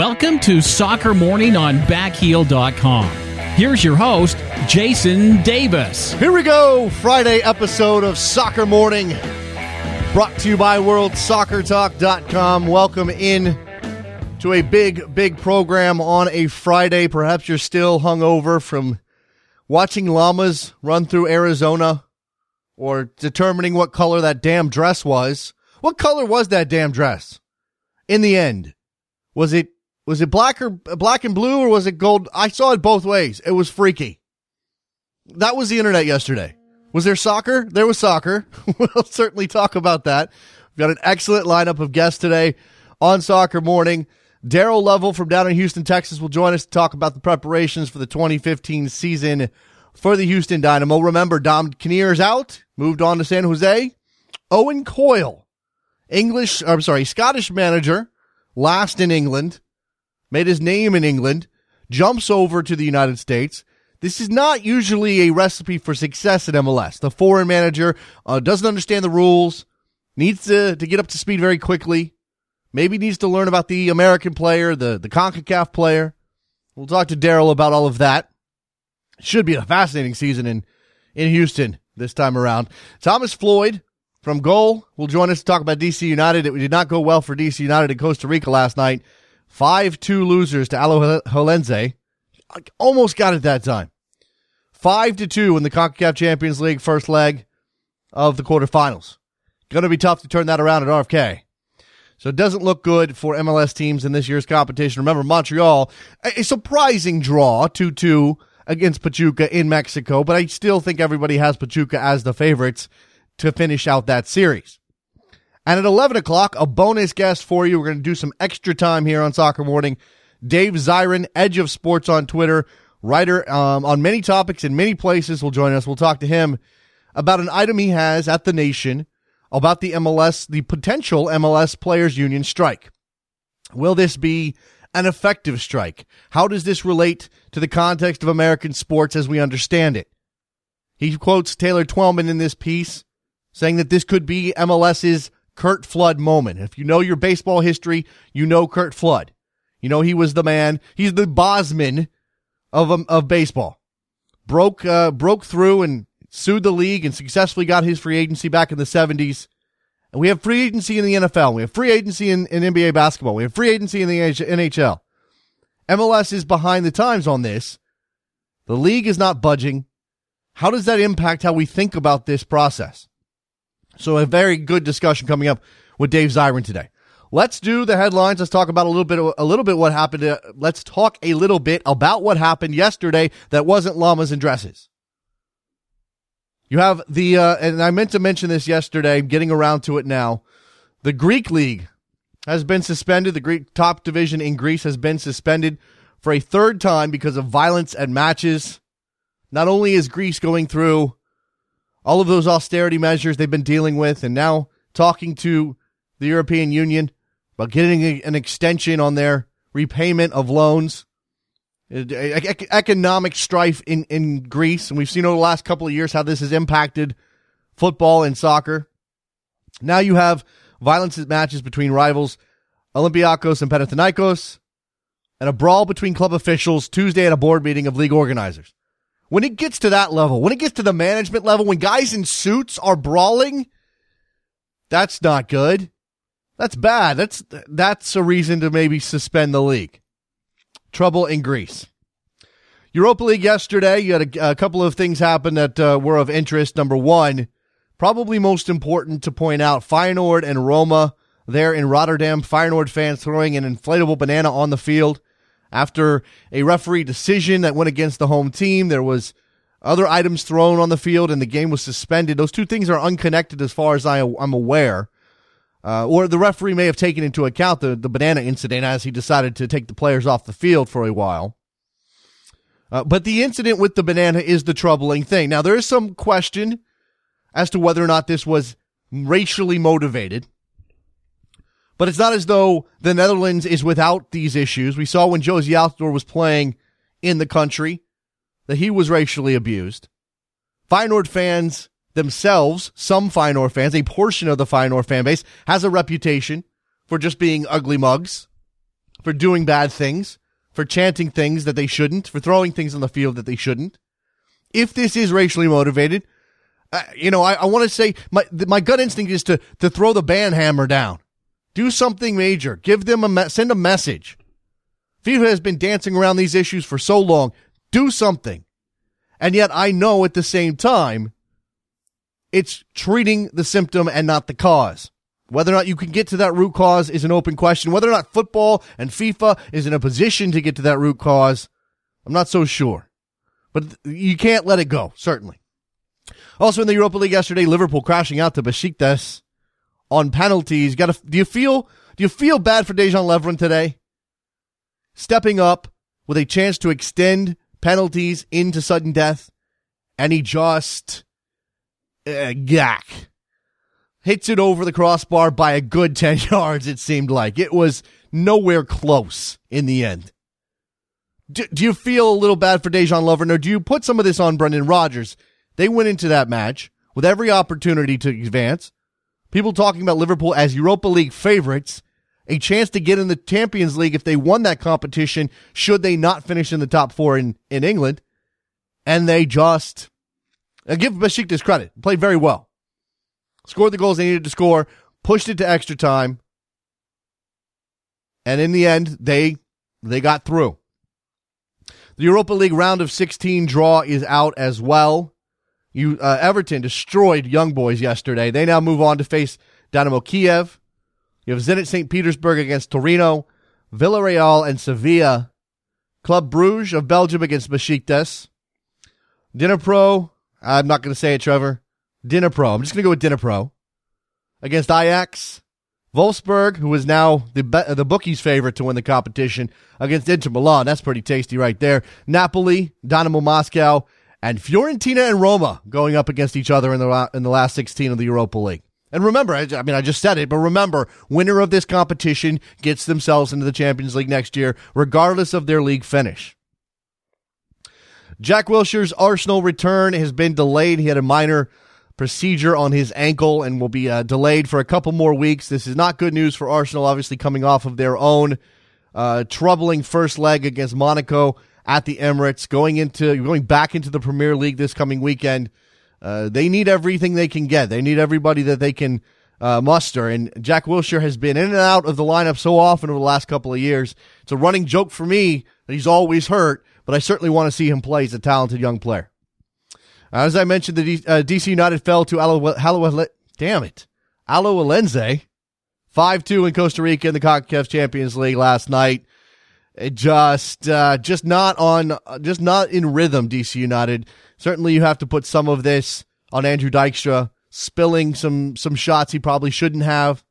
Welcome to Soccer Morning on Backheel.com. Here's your host, Jason Davis. Here we go, Friday episode of Soccer Morning, brought to you by WorldSoccerTalk.com. Welcome in to a big, big program on a Friday. Perhaps you're still hungover from watching llamas run through Arizona or determining what color that damn dress was. What color was that damn dress in the end? Was it was it black or black and blue or was it gold? I saw it both ways. It was freaky. That was the internet yesterday. Was there soccer? There was soccer. we'll certainly talk about that. We've got an excellent lineup of guests today on Soccer Morning. Darrell Lovell from down in Houston, Texas will join us to talk about the preparations for the 2015 season for the Houston Dynamo. Remember, Dom Kinnear's out, moved on to San Jose. Owen Coyle, English, I'm sorry, Scottish manager, last in England, made his name in England, jumps over to the United States. This is not usually a recipe for success in MLS. The foreign manager uh, doesn't understand the rules, needs to, to get up to speed very quickly, maybe needs to learn about the American player, the, the CONCACAF player. We'll talk to Darrell about all of that. Should be a fascinating season in, in Houston this time around. Thomas Floyd from Goal will join us to talk about DC United. It did not go well for DC United in Costa Rica last night. 5-2 losers to Alajuelense. Almost got it that time. 5 to 2 in the CONCACAF Champions League first leg of the quarterfinals. Going to be tough to turn that around at RFK. So it doesn't look good for MLS teams in this year's competition. Remember, Montreal, a surprising draw 2 2 against Pachuca in Mexico, but I still think everybody has Pachuca as the favorites to finish out that series. And at 11 o'clock, a bonus guest for you. We're going to do some extra time here on Soccer Morning. Dave Zirin, Edge of Sports on Twitter, writer um, on many topics in many places, will join us. We'll talk to him about an item he has at the Nation about the MLS, the potential MLS Players Union strike. Will this be an effective strike? How does this relate to the context of American sports as we understand it? He quotes Taylor Twellman in this piece, saying that this could be MLS's Curt Flood moment. If you know your baseball history, you know Curt Flood. You know he was the man. He's the Bosman of um, of baseball. Broke uh, broke through and sued the league and successfully got his free agency back in the 70s. And we have free agency in the NFL. We have free agency in, in NBA basketball. We have free agency in the NHL. MLS is behind the times on this. The league is not budging. How does that impact how we think about this process? So a very good discussion coming up with Dave Zirin today. Let's do the headlines. Let's talk about a little bit, a little bit what happened. Uh, let's talk a little bit about what happened yesterday that wasn't llamas and dresses. You have the, uh, and I meant to mention this yesterday, getting around to it now. The Greek League has been suspended. The Greek top division in Greece has been suspended for a third time because of violence at matches. Not only is Greece going through all of those austerity measures they've been dealing with, and now talking to the European Union about getting an extension on their repayment of loans. Economic strife in, in Greece, and we've seen over the last couple of years how this has impacted football and soccer. Now you have violence matches between rivals Olympiacos and Panathinaikos, and a brawl between club officials Tuesday at a board meeting of league organizers. When it gets to that level, when it gets to the management level, when guys in suits are brawling, that's not good. That's bad. That's that's a reason to maybe suspend the league. Trouble in Greece. Europa League yesterday, you had a, a couple of things happen that uh, were of interest. Number one, probably most important to point out, Feyenoord and Roma there in Rotterdam. Feyenoord fans throwing an inflatable banana on the field after a referee decision that went against the home team. There was other items thrown on the field and the game was suspended. Those two things are unconnected as far as I, am aware. Uh, or the referee may have taken into account the, the banana incident as he decided to take the players off the field for a while. Uh, but the incident with the banana is the troubling thing. Now, there is some question as to whether or not this was racially motivated. But it's not as though the Netherlands is without these issues. We saw when Jozy Altidore was playing in the country that he was racially abused. Feyenoord fans themselves, some Feyenoord fans, a portion of the Feyenoord fan base, has a reputation for just being ugly mugs. for doing bad things, for chanting things that they shouldn't, for throwing things on the field that they shouldn't. If this is racially motivated, uh, you know, I, I want to say my my gut instinct is to to throw the ban hammer down, do something major, give them a me- send a message. FIFA has been dancing around these issues for so long. Do something, and yet I know at the same time, it's treating the symptom and not the cause. Whether or not you can get to that root cause is an open question. Whether or not football and FIFA is in a position to get to that root cause, I'm not so sure. But you can't let it go, certainly. Also in the Europa League yesterday, Liverpool crashing out to Besiktas on penalties. Got to, do you feel do you feel bad for Dejan Lovren today? Stepping up with a chance to extend penalties into sudden death, and he just uh, gack hits it over the crossbar by a good 10 yards, it seemed like. It was nowhere close in the end. Do, do you feel a little bad for Dejan Lovren, or do you put some of this on Brendan Rodgers? They went into that match with every opportunity to advance. People talking about Liverpool as Europa League favorites, a chance to get in the Champions League if they won that competition, should they not finish in the top four in, in England. And they just, I give Besiktas credit, played very well scored the goals they needed to score, pushed it to extra time, and in the end, they they got through. The Europa League round of 16 draw is out as well. You uh, Everton destroyed Young Boys yesterday. They now move on to face Dynamo Kiev. You have Zenit St. Petersburg against Torino, Villarreal and Sevilla, Club Bruges of Belgium against Besiktas, Dnipro. I'm not going to say it, Trevor. Dnipro. I'm just going to go with Dnipro against Ajax. Wolfsburg, who is now the be- the bookie's favorite to win the competition against Inter Milan. That's pretty tasty right there. Napoli, Dynamo Moscow, and Fiorentina and Roma going up against each other in the in the last 16 of the Europa League. And remember, I, I mean, I just said it, but remember, winner of this competition gets themselves into the Champions League next year, regardless of their league finish. Jack Wilshere's Arsenal return has been delayed. He had a minor procedure on his ankle and will be uh, delayed for a couple more weeks. This is not good news for Arsenal, obviously coming off of their own uh, troubling first leg against Monaco at the Emirates, going into going back into the Premier League this coming weekend. Uh, they need everything they can get. They need everybody that they can uh, muster. And Jack Wilshere has been in and out of the lineup so often over the last couple of years. It's a running joke for me that he's always hurt, but I certainly want to see him play. He's a talented young player. As I mentioned, the D- uh, DC United fell to Alo, damn it, Alajuelense, 5-2 in Costa Rica in the CONCACAF Champions League last night. It just, uh, just not on, just not in rhythm, DC United. Certainly you have to put some of this on Andrew Dykstra, spilling some, some shots he probably shouldn't have.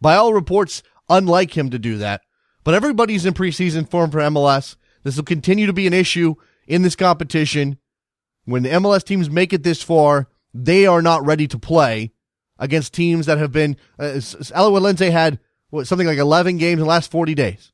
By all reports, unlike him to do that. But everybody's in preseason form for MLS. This will continue to be an issue in this competition when the MLS teams make it this far, they are not ready to play against teams that have been. Uh, Alajuelense had what, something like 11 games in the last 40 days.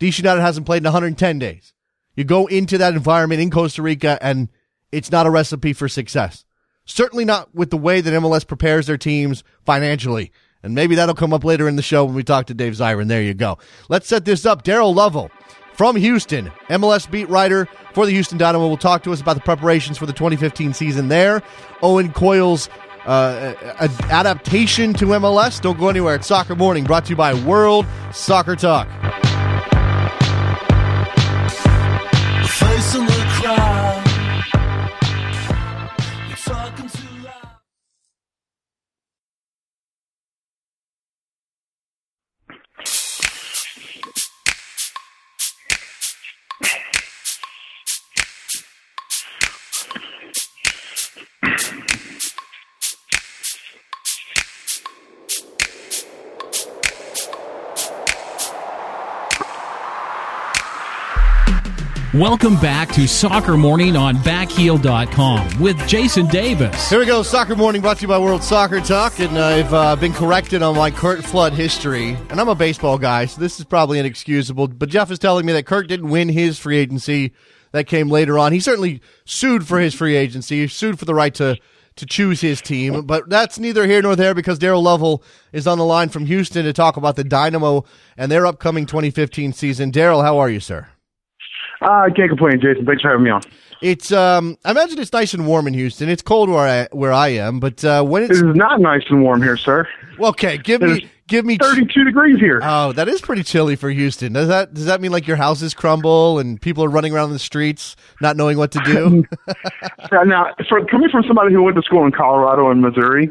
DC United hasn't played in 110 days. You go into that environment in Costa Rica, and it's not a recipe for success. Certainly not with the way that MLS prepares their teams financially. And maybe that'll come up later in the show when we talk to Dave Zirin. There you go. Let's set this up. Darrell Lovell from Houston, MLS beat writer for the Houston Dynamo, will talk to us about the preparations for the 2015 season there. Owen Coyle's uh, adaptation to MLS. Don't go anywhere. It's Soccer Morning, brought to you by World Soccer Talk. Facing the crowd. You're talking too loud. Welcome back to Soccer Morning on backheel.com with Jason Davis. Here we go, Soccer Morning brought to you by World Soccer Talk. And I've uh, been corrected on my Curt Flood history. And I'm a baseball guy, so this is probably inexcusable. But Jeff is telling me that Curt didn't win his free agency that came later on. He certainly sued for his free agency, he sued for the right to to choose his team. But that's neither here nor there because Darrell Lovell is on the line from Houston to talk about the Dynamo and their upcoming 2015 season. Darrell, how are you, sir? Uh, I can't complain, Jason. Thanks for having me on. It's um, I imagine it's nice and warm in Houston. It's cold where I where I am, but uh, when it's It is not nice and warm here, sir. okay, give me give me. 32 degrees here. Oh, that is pretty chilly for Houston. Does that does that mean like your houses crumble and people are running around the streets not knowing what to do? Now, for, coming from somebody who went to school in Colorado and Missouri,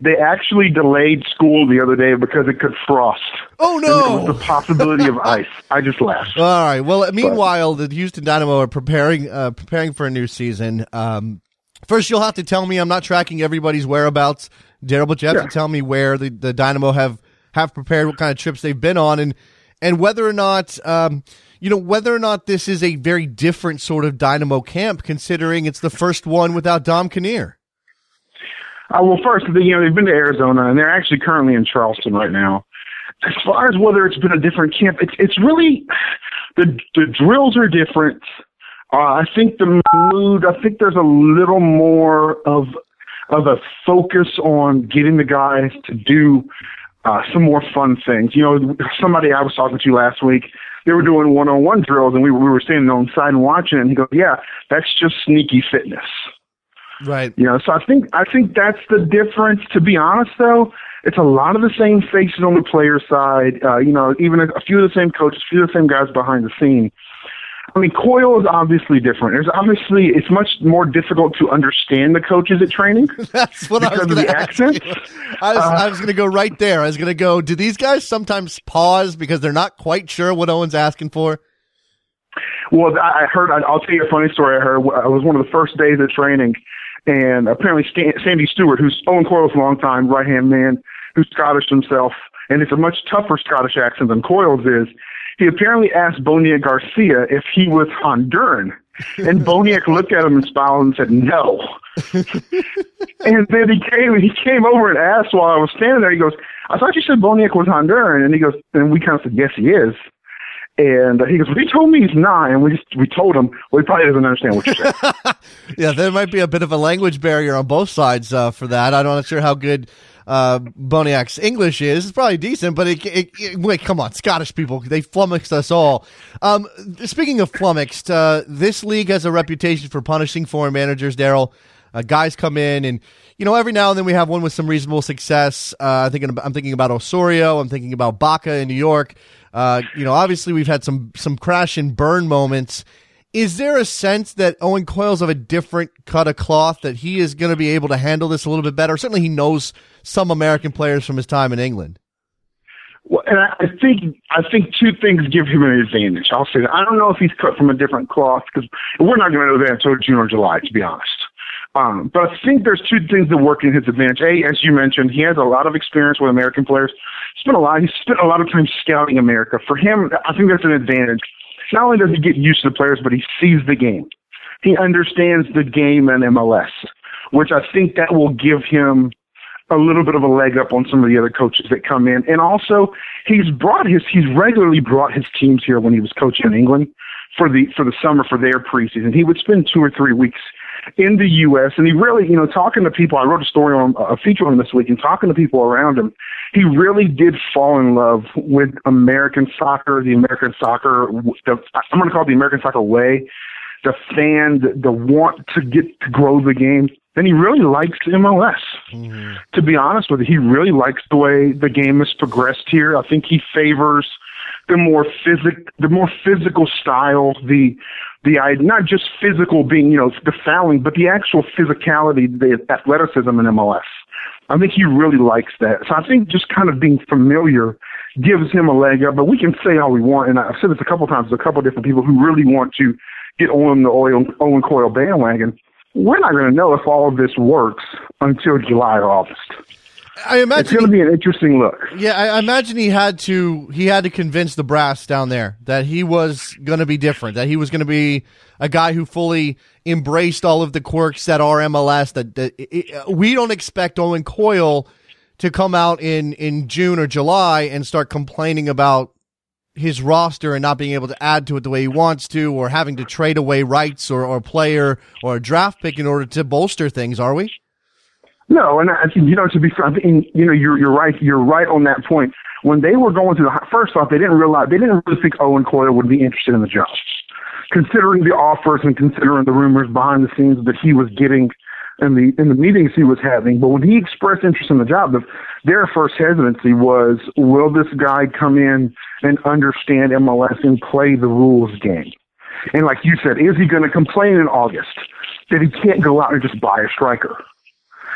they actually delayed school the other day because it could frost. oh And there was no! the possibility of ice. I just laughed. All right. Well, meanwhile, the Houston Dynamo are preparing uh, preparing for a new season. Um, first, you'll have to tell me. I'm not tracking everybody's whereabouts, Darrell, but you have Yeah. to tell me where the, the Dynamo have have prepared, what kind of trips they've been on, and and whether or not um, you know whether or not this is a very different sort of Dynamo camp, considering it's the first one without Dom Kinnear. Uh, well, first, you know, they've been to Arizona, and they're actually currently in Charleston right now. As far as whether it's been a different camp, it's it's really the the drills are different. Uh, I think the mood. I think there's a little more of of a focus on getting the guys to do uh, some more fun things. You know, somebody I was talking to last week, they were doing one-on-one drills, and we we were standing on the side and watching. And he goes, "Yeah, that's just sneaky fitness." Right. You know, so I think I think that's the difference. To be honest, though, it's a lot of the same faces on the player side. Uh, you know, even a, a few of the same coaches, a few of the same guys behind the scene. I mean, Coyle is obviously different. There's obviously it's much more difficult to understand the coaches at training. That's what I was going to accents? I was, I was going to go right there. I was going to go. Do these guys sometimes pause because they're not quite sure what Owen's asking for? Well, I I heard. I'll tell you a funny story. I heard. It was one of the first days of training, and apparently Stan, Sandy Stewart, who's Owen Coyle's longtime right hand man, who's Scottish himself, and it's a much tougher Scottish accent than Coyle's is. He apparently asked Boniek Garcia if he was Honduran, and Boniek looked at him and smiled and said no. and then he came. He came over and asked while I was standing there. He goes, "I thought you said Boniek was Honduran," and he goes, and we kind of said, "Yes, he is." And he goes, he told me he's. And we just, we told him, well, he probably doesn't understand what you're saying. Yeah, there might be a bit of a language barrier on both sides uh, for that. I'm not sure how good uh, Boniek's English is. It's probably decent, but it, it, it- wait, come on, Scottish people, they flummoxed us all. Um, speaking of flummoxed, uh, this league has a reputation for punishing foreign managers. Darrell, uh, guys come in and you know every now and then we have one with some reasonable success. Uh, I'm thinking, I'm thinking about Osorio. I'm thinking about Backe in New York. Uh, you know, obviously we've had some some crash and burn moments. Is there a sense that Owen Coyle's of a different cut of cloth that he is going to be able to handle this a little bit better? Certainly, he knows some American players from his time in England. Well, and I think I think two things give him an advantage. I'll say that. I don't know if he's cut from a different cloth because we're not going to know that until June or July, to be honest. Um, but I think there's two things that work in his advantage. A, as you mentioned, he has a lot of experience with American players. Spent a lot. He spent a lot of time scouting America. For him, I think that's an advantage. Not only does he get used to the players, but he sees the game. He understands the game and MLS, which I think that will give him a little bit of a leg up on some of the other coaches that come in. And also, he's brought his he's regularly brought his teams here when he was coaching in England for the for the summer for their preseason. He would spend two or three weeks in the U.S. and he really, you know, talking to people. I wrote a story on a feature on him this week, and talking to people around him, he really did fall in love with American soccer, the American soccer. The, I'm going to call it the American soccer way the fan, the, the want to get to grow the game. Then he really likes MLS. Mm-hmm. To be honest with you, he really likes the way the game has progressed here. I think he favors the more physic, the more physical style, the the not just physical being you know the fouling, but the actual physicality, the athleticism in MLS. I think he really likes that. So I think just kind of being familiar gives him a leg up. But we can say all we want, and I've said this a couple times to a couple different people who really want to get on the Owen Coyle bandwagon. We're not going to know if all of this works until July or August. I imagine It's going to be an interesting look. yeah, I I imagine he had to he had to convince the brass down there that he was going to be different, that he was going to be a guy who fully embraced all of the quirks that are MLS. That, that it, we don't expect Owen Coyle to come out in in June or July and start complaining about his roster and not being able to add to it the way he wants to, or having to trade away rights or or a player or a draft pick in order to bolster things. Are we? No, and I, you know, to be fair, I mean, you know, you're you're right. You're right on that point. When they were going through the first off, they didn't realize they didn't really think Owen Coyle would be interested in the job, considering the offers and considering the rumors behind the scenes that he was getting in the in the meetings he was having. But when he expressed interest in the job, the, their first hesitancy was, will this guy come in and understand MLS and play the rules game? And like you said, is he going to complain in August that he can't go out and just buy a striker?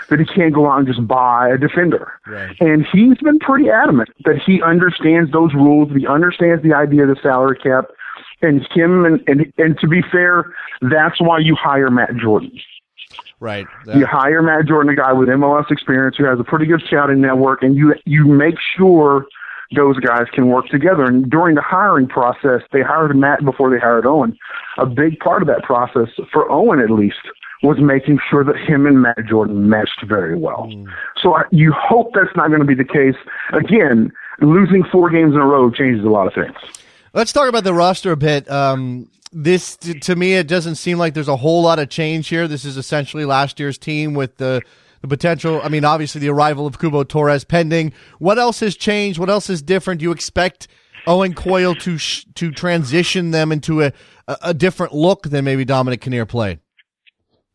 That he can't go out and just buy a defender. Right. And he's been pretty adamant that he understands those rules, he understands the idea of the salary cap, and him and, and and to be fair, that's why you hire Matt Jordan. Right. You hire Matt Jordan, a guy with MLS experience who has a pretty good scouting network, and you you make sure those guys can work together. And during the hiring process, they hired Matt before they hired Owen. A big part of that process, for Owen at least, was making sure that him and Matt Jordan meshed very well. Mm. So I, you hope that's not going to be the case. Again, losing four games in a row changes a lot of things. Let's talk about the roster a bit. Um, this to me, it doesn't seem like there's a whole lot of change here. This is essentially last year's team with the the potential. I mean, obviously the arrival of Cubo Torres pending. What else has changed? What else is different? Do you expect Owen Coyle to sh- to transition them into a, a, a different look than maybe Dominic Kinnear played?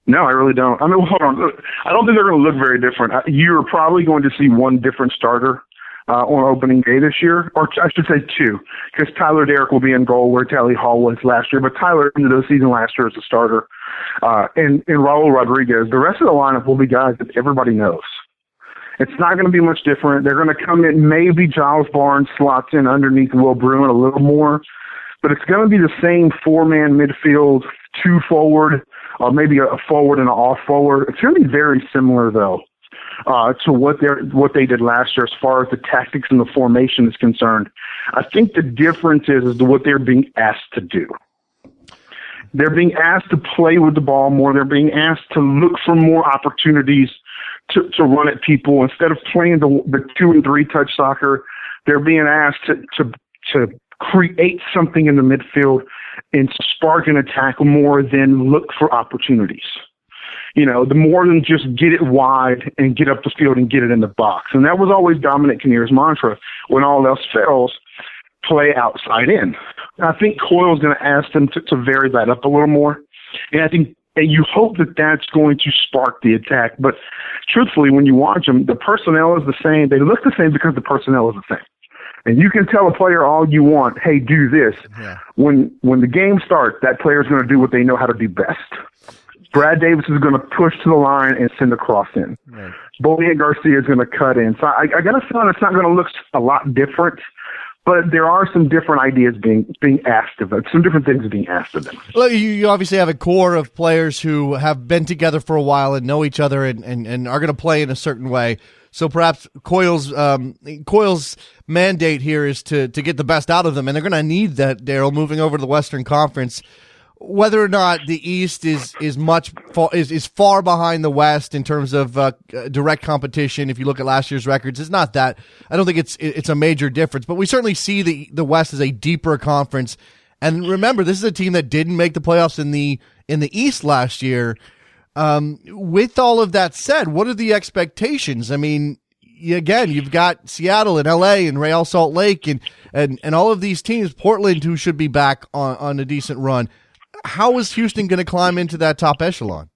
No, I really don't. I mean, hold on. I don't think they're going to look very different. You're probably going to see one different starter uh, on opening day this year, or I should say two, because Tyler Deric will be in goal where Tally Hall was last year. But Tyler ended the season last year as a starter, uh, and and Raul Rodriguez. The rest of the lineup will be guys that everybody knows. It's not going to be much different. They're going to come in. Maybe Giles Barnes slots in underneath Will Bruin a little more, but it's going to be the same four-man midfield, two forward, or maybe a forward and an off forward. It's going to be very similar though uh, to what they what they did last year as far as the tactics and the formation is concerned. I think the difference is, is what they're being asked to do. They're being asked to play with the ball more. They're being asked to look for more opportunities to, to run at people instead of playing the, the two and three touch soccer. They're being asked to, to, to create something in the midfield and spark an attack more than look for opportunities you know, the more than just get it wide and get up the field and get it in the box. And that was always Dominic Kinnear's mantra. When all else fails, play outside in. I think Coyle's going to ask them to, to vary that up a little more. And I think and you hope that that's going to spark the attack. But truthfully, when you watch them, the personnel is the same. They look the same because the personnel is the same. And you can tell a player all you want, hey, do this. Yeah. When when the game starts, that player is going to do what they know how to do best. Brad Davis is going to push to the line and send a cross in. Right. Boniek Garcia is going to cut in. So I, I got a feeling it's not going to look a lot different, but there are some different ideas being being asked of them. Some different things being asked of them. Well, you, you obviously have a core of players who have been together for a while and know each other and, and, and are going to play in a certain way. So perhaps Coyle's um, Coyle's mandate here is to to get the best out of them, and they're going to need that. Darrell moving over to the Western Conference whether or not the East is is much far, is is far behind the West in terms of uh, direct competition. If you look at last year's records, it's not that. I don't think it's it's a major difference, but we certainly see the the West as a deeper conference. And remember, this is a team that didn't make the playoffs in the in the East last year. Um, with all of that said, what are the expectations? I mean, again, you've got Seattle and LA and Real Salt Lake and, and, and all of these teams, Portland, who should be back on, on a decent run how is Houston going to climb into that top echelon?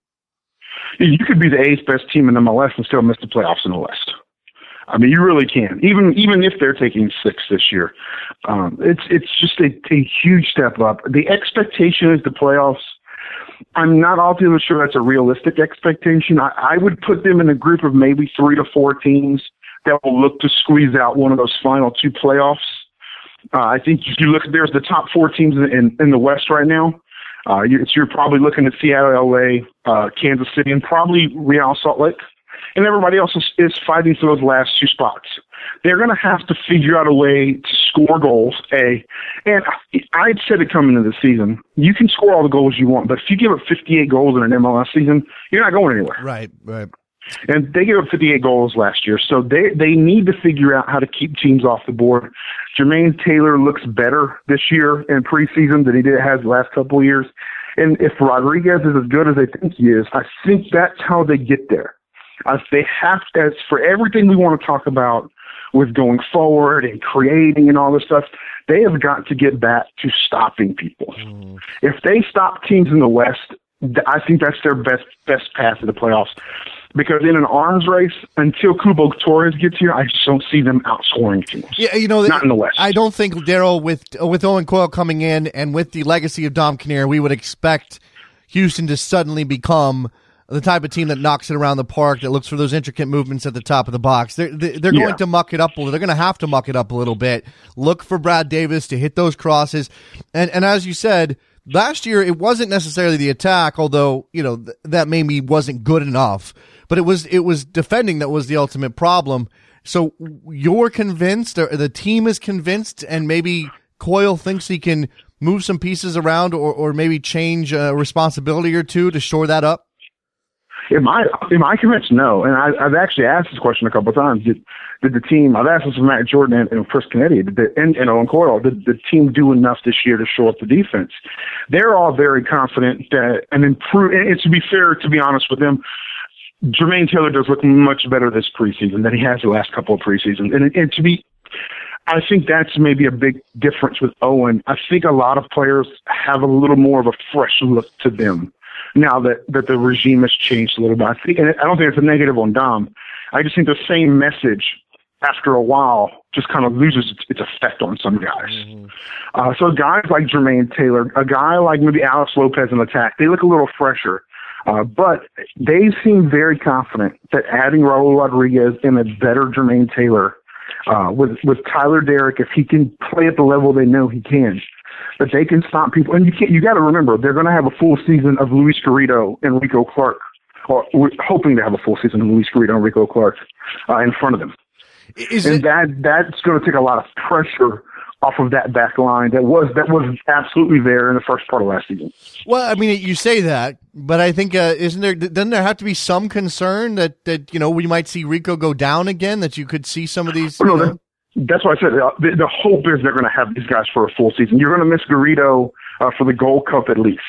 You could be the eighth best team in MLS and still miss the playoffs in the West. I mean, you really can. Even even if they're taking six this year, um, it's it's just a, a huge step up. The expectation is the playoffs. I'm not altogether sure that's a realistic expectation. I, I would put them in a group of maybe three to four teams that will look to squeeze out one of those final two playoffs. Uh, I think if you look, there's the top four teams in, in, the West right now. Uh, you're, you're probably looking at Seattle, LA, uh, Kansas City, and probably Real Salt Lake. And everybody else is, is fighting for those last two spots. They're going to have to figure out a way to score goals. A, and I'd said it coming into the season. You can score all the goals you want, but if you give up 58 goals in an MLS season, you're not going anywhere. Right, right. And they gave up 58 goals last year, so they they need to figure out how to keep teams off the board. Jermaine Taylor looks better this year in preseason than he did has the last couple of years. And if Rodriguez is as good as they think he is, I think that's how they get there. Uh, they have to, as for everything we want to talk about with going forward and creating and all this stuff, they have got to get back to stopping people. Mm. If they stop teams in the West, I think that's their best best path to the playoffs. Because in an arms race, until Cubo Torres gets here, I just don't see them outscoring teams. Yeah, you know, not in the West. I don't think Darrell with with Owen Coyle coming in and with the legacy of Dom Kinnear, we would expect Houston to suddenly become the type of team that knocks it around the park, that looks for those intricate movements at the top of the box. They're, they're going yeah. to muck it up. They're going to have to muck it up a little bit. Look for Brad Davis to hit those crosses. And, and as you said, last year it wasn't necessarily the attack, although, you know, th- that maybe wasn't good enough, but it was, it was defending that was the ultimate problem. So you're convinced or the team is convinced and maybe Coyle thinks he can move some pieces around or, or maybe change a responsibility or two to shore that up? Am my am my convinced? No, and I, have actually asked this question a couple of times. Did, did the team? I've asked this of Matt Jordan and, and Chris Canetti. Did the, and, and Owen Coyle. Did the team do enough this year to show up the defense? They're all very confident that and improve. And to be fair, to be honest with them, Jermaine Taylor does look much better this preseason than he has the last couple of preseasons. And, and to be, I think that's maybe a big difference with Owen. I think a lot of players have a little more of a fresh look to them now that, that the regime has changed a little bit. I think, and I don't think it's a negative on Dom. I just think the same message after a while just kind of loses its, its effect on some guys. Mm-hmm. Uh, so guys like Jermaine Taylor, a guy like maybe Alex Lopez in the attack, they look a little fresher. Uh, but they seem very confident that adding Raul Rodriguez and a better Jermaine Taylor, uh, with with Tyler Deric, if he can play at the level they know he can, that they can stop people. And you can't, you got to remember, they're going to have a full season of Luis Garrido and Rico Clark, or we're hoping to have a full season of Luis Garrido and Rico Clark uh, in front of them. Is and it, that that's going to take a lot of pressure off of that back line that was that was absolutely there in the first part of last season. Well, I mean, you say that, but I think uh, isn't there doesn't there have to be some concern that that you know we might see Rico go down again? That you could see some of these. Oh, no, that's why I said uh, the, the hope is they're going to have these guys for a full season. You're going to miss Garrido uh, for the Gold Cup at least.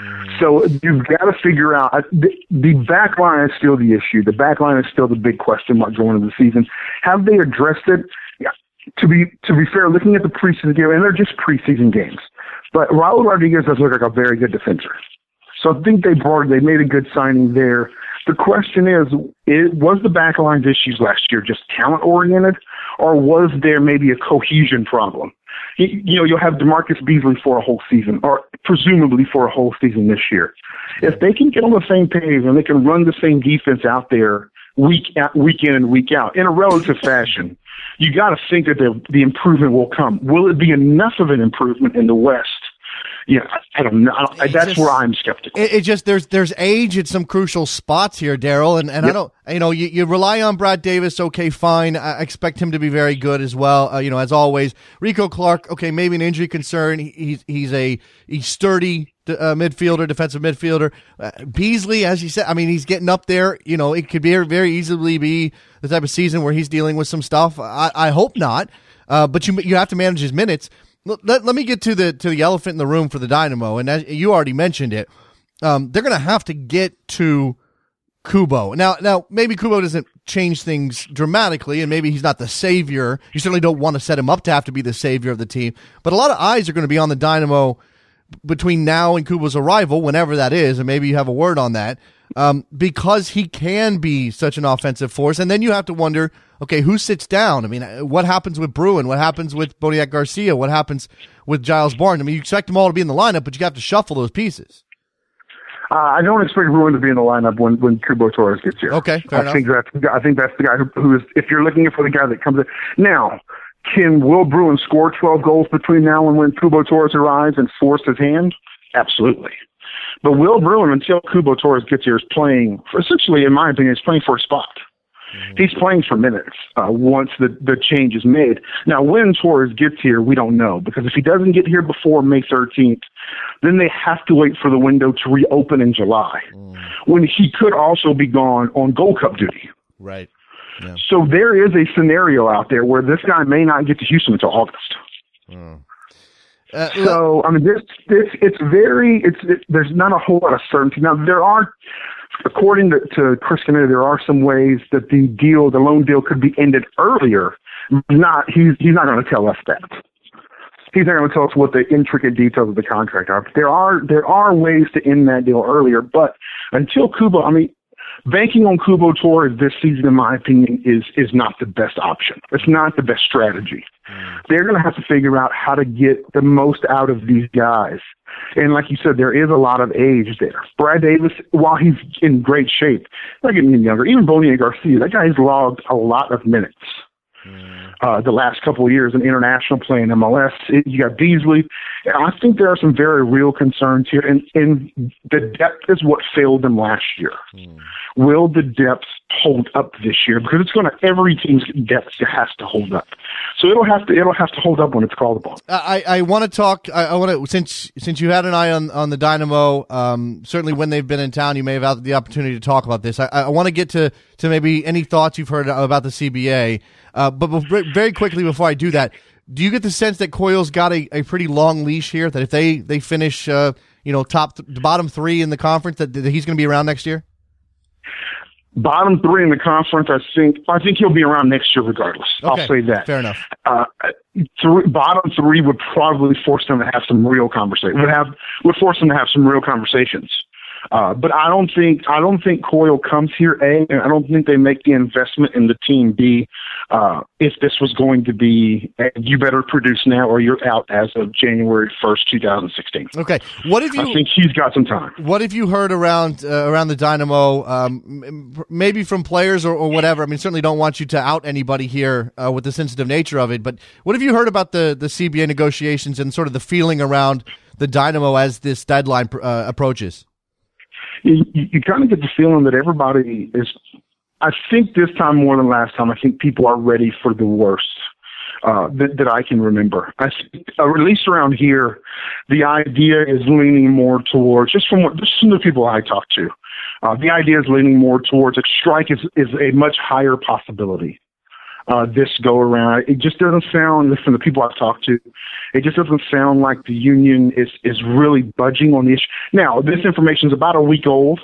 Mm-hmm. So you've got to figure out uh, the, the back line is still the issue. The back line is still the big question mark going into the season. Have they addressed it? Yeah. To be to be fair, looking at the preseason game, and they're just preseason games, but Raul Rodriguez does look like a very good defender. So I think they brought they made a good signing there. The question is, it, was the backline's issues last year just talent oriented, or was there maybe a cohesion problem? You, you know, you'll have DaMarcus Beasley for a whole season, or presumably for a whole season this year. If they can get on the same page and they can run the same defense out there week out, week in and week out in a relative fashion, you got to think that the the improvement will come. Will it be enough of an improvement in the West yeah, I don't know. I don't, that's just, where I'm skeptical. It, it, just there's there's age at some crucial spots here, Darrell, and, and yep. I don't you know you, you rely on Brad Davis. Okay, fine. I expect him to be very good as well. Uh, you know, as always, Rico Clark. Okay, maybe an injury concern. He, he's he's a he's sturdy uh, midfielder, defensive midfielder. Uh, Beasley, as you said, I mean, he's getting up there. You know, it could be very easily be the type of season where he's dealing with some stuff. I, I hope not, uh, but you you have to manage his minutes let, let me get to the to the elephant in the room for the Dynamo, and as you already mentioned it, um, they're going to have to get to Cubo. Now, now maybe Cubo doesn't change things dramatically, and maybe he's not the savior. You certainly don't want to set him up to have to be the savior of the team. But a lot of eyes are going to be on the Dynamo between now and Cubo's arrival, whenever that is, and maybe you have a word on that, um, because he can be such an offensive force. And then you have to wonder okay, who sits down? I mean, uh, what happens with Bruin? What happens with Boniek Garcia? What happens with Giles Barnes? I mean, you expect them all to be in the lineup, but you have to shuffle those pieces. Uh, I don't expect Bruin to be in the lineup when when Cubo Torres gets here. Okay, I enough. think that's I think that's the guy who, who is. If you're looking for the guy that comes in now, can Will Bruin score 12 goals between now and when Cubo Torres arrives and force his hand? Absolutely. But Will Bruin, until Cubo Torres gets here, is playing, for, essentially, in my opinion, is playing for a spot. Mm-hmm. He's playing for minutes uh, once the, the change is made. Now, when Torres gets here, we don't know because if he doesn't get here before May 13th, then they have to wait for the window to reopen in July mm. when he could also be gone on Gold Cup duty. Right. Yeah. So there is a scenario out there where this guy may not get to Houston until August. Mm. Uh, so I mean, this this it's very it's it, there's not a whole lot of certainty. Now there are according to, to Chris Canetti, there are some ways that the deal, the loan deal, could be ended earlier. Not he's he's not going to tell us that. He's not going to tell us what the intricate details of the contract are. But there are there are ways to end that deal earlier. But until Cubo, I mean, banking on Cubo Torres this season, in my opinion, is is not the best option. It's not the best strategy. Mm. They're going to have to figure out how to get the most out of these guys. And like you said, there is a lot of age there. Brad Davis, while he's in great shape, not getting any younger. Even Boniek Garcia, that guy's logged a lot of minutes. Mm uh, the last couple of years in international play in MLS. You got Beasley. I think there are some very real concerns here, and, and the depth is what failed them last year. Mm. Will the depth hold up this year? Because it's going to every team's depth has to hold up. So it'll have to it'll have to hold up when it's called upon. I, I want to talk. I, I want to since since you had an eye on on the Dynamo. Um, certainly when they've been in town, you may have had the opportunity to talk about this. I, I want to get to to maybe any thoughts you've heard about the CBA. Uh, but very quickly before I do that, do you get the sense that Coyle's got a, a pretty long leash here? That if they they finish, uh, you know, top th- bottom three in the conference, that, that he's going to be around next year? Bottom three in the conference, I think. I think he'll be around next year, regardless. Okay, I'll say that. Fair enough. Uh, three, bottom three would probably force them to have some real conversation. Would have would force them to have some real conversations. Uh, but I don't think I don't think Coyle comes here. A, and I don't think they make the investment in the team. B, uh, if this was going to be, you better produce now or you're out as of January first, two thousand sixteen. Okay, what have you? I think he's got some time. What have you heard around uh, around the Dynamo? Um, maybe from players or, or, whatever. I mean, certainly don't want you to out anybody here uh, with the sensitive nature of it. But what have you heard about the the CBA negotiations and sort of the feeling around the Dynamo as this deadline uh, approaches? you, you kind of get the feeling that everybody is. I think this time more than last time, I think people are ready for the worst. Uh, that, that I can remember. I uh, at least around here, the idea is leaning more towards just from what just from the people I talk to. Uh, the idea is leaning more towards a strike is is a much higher possibility uh, this go around. It just doesn't sound, from the people I've talked to, it just doesn't sound like the union is, is really budging on the issue. Now, this information is about a week old.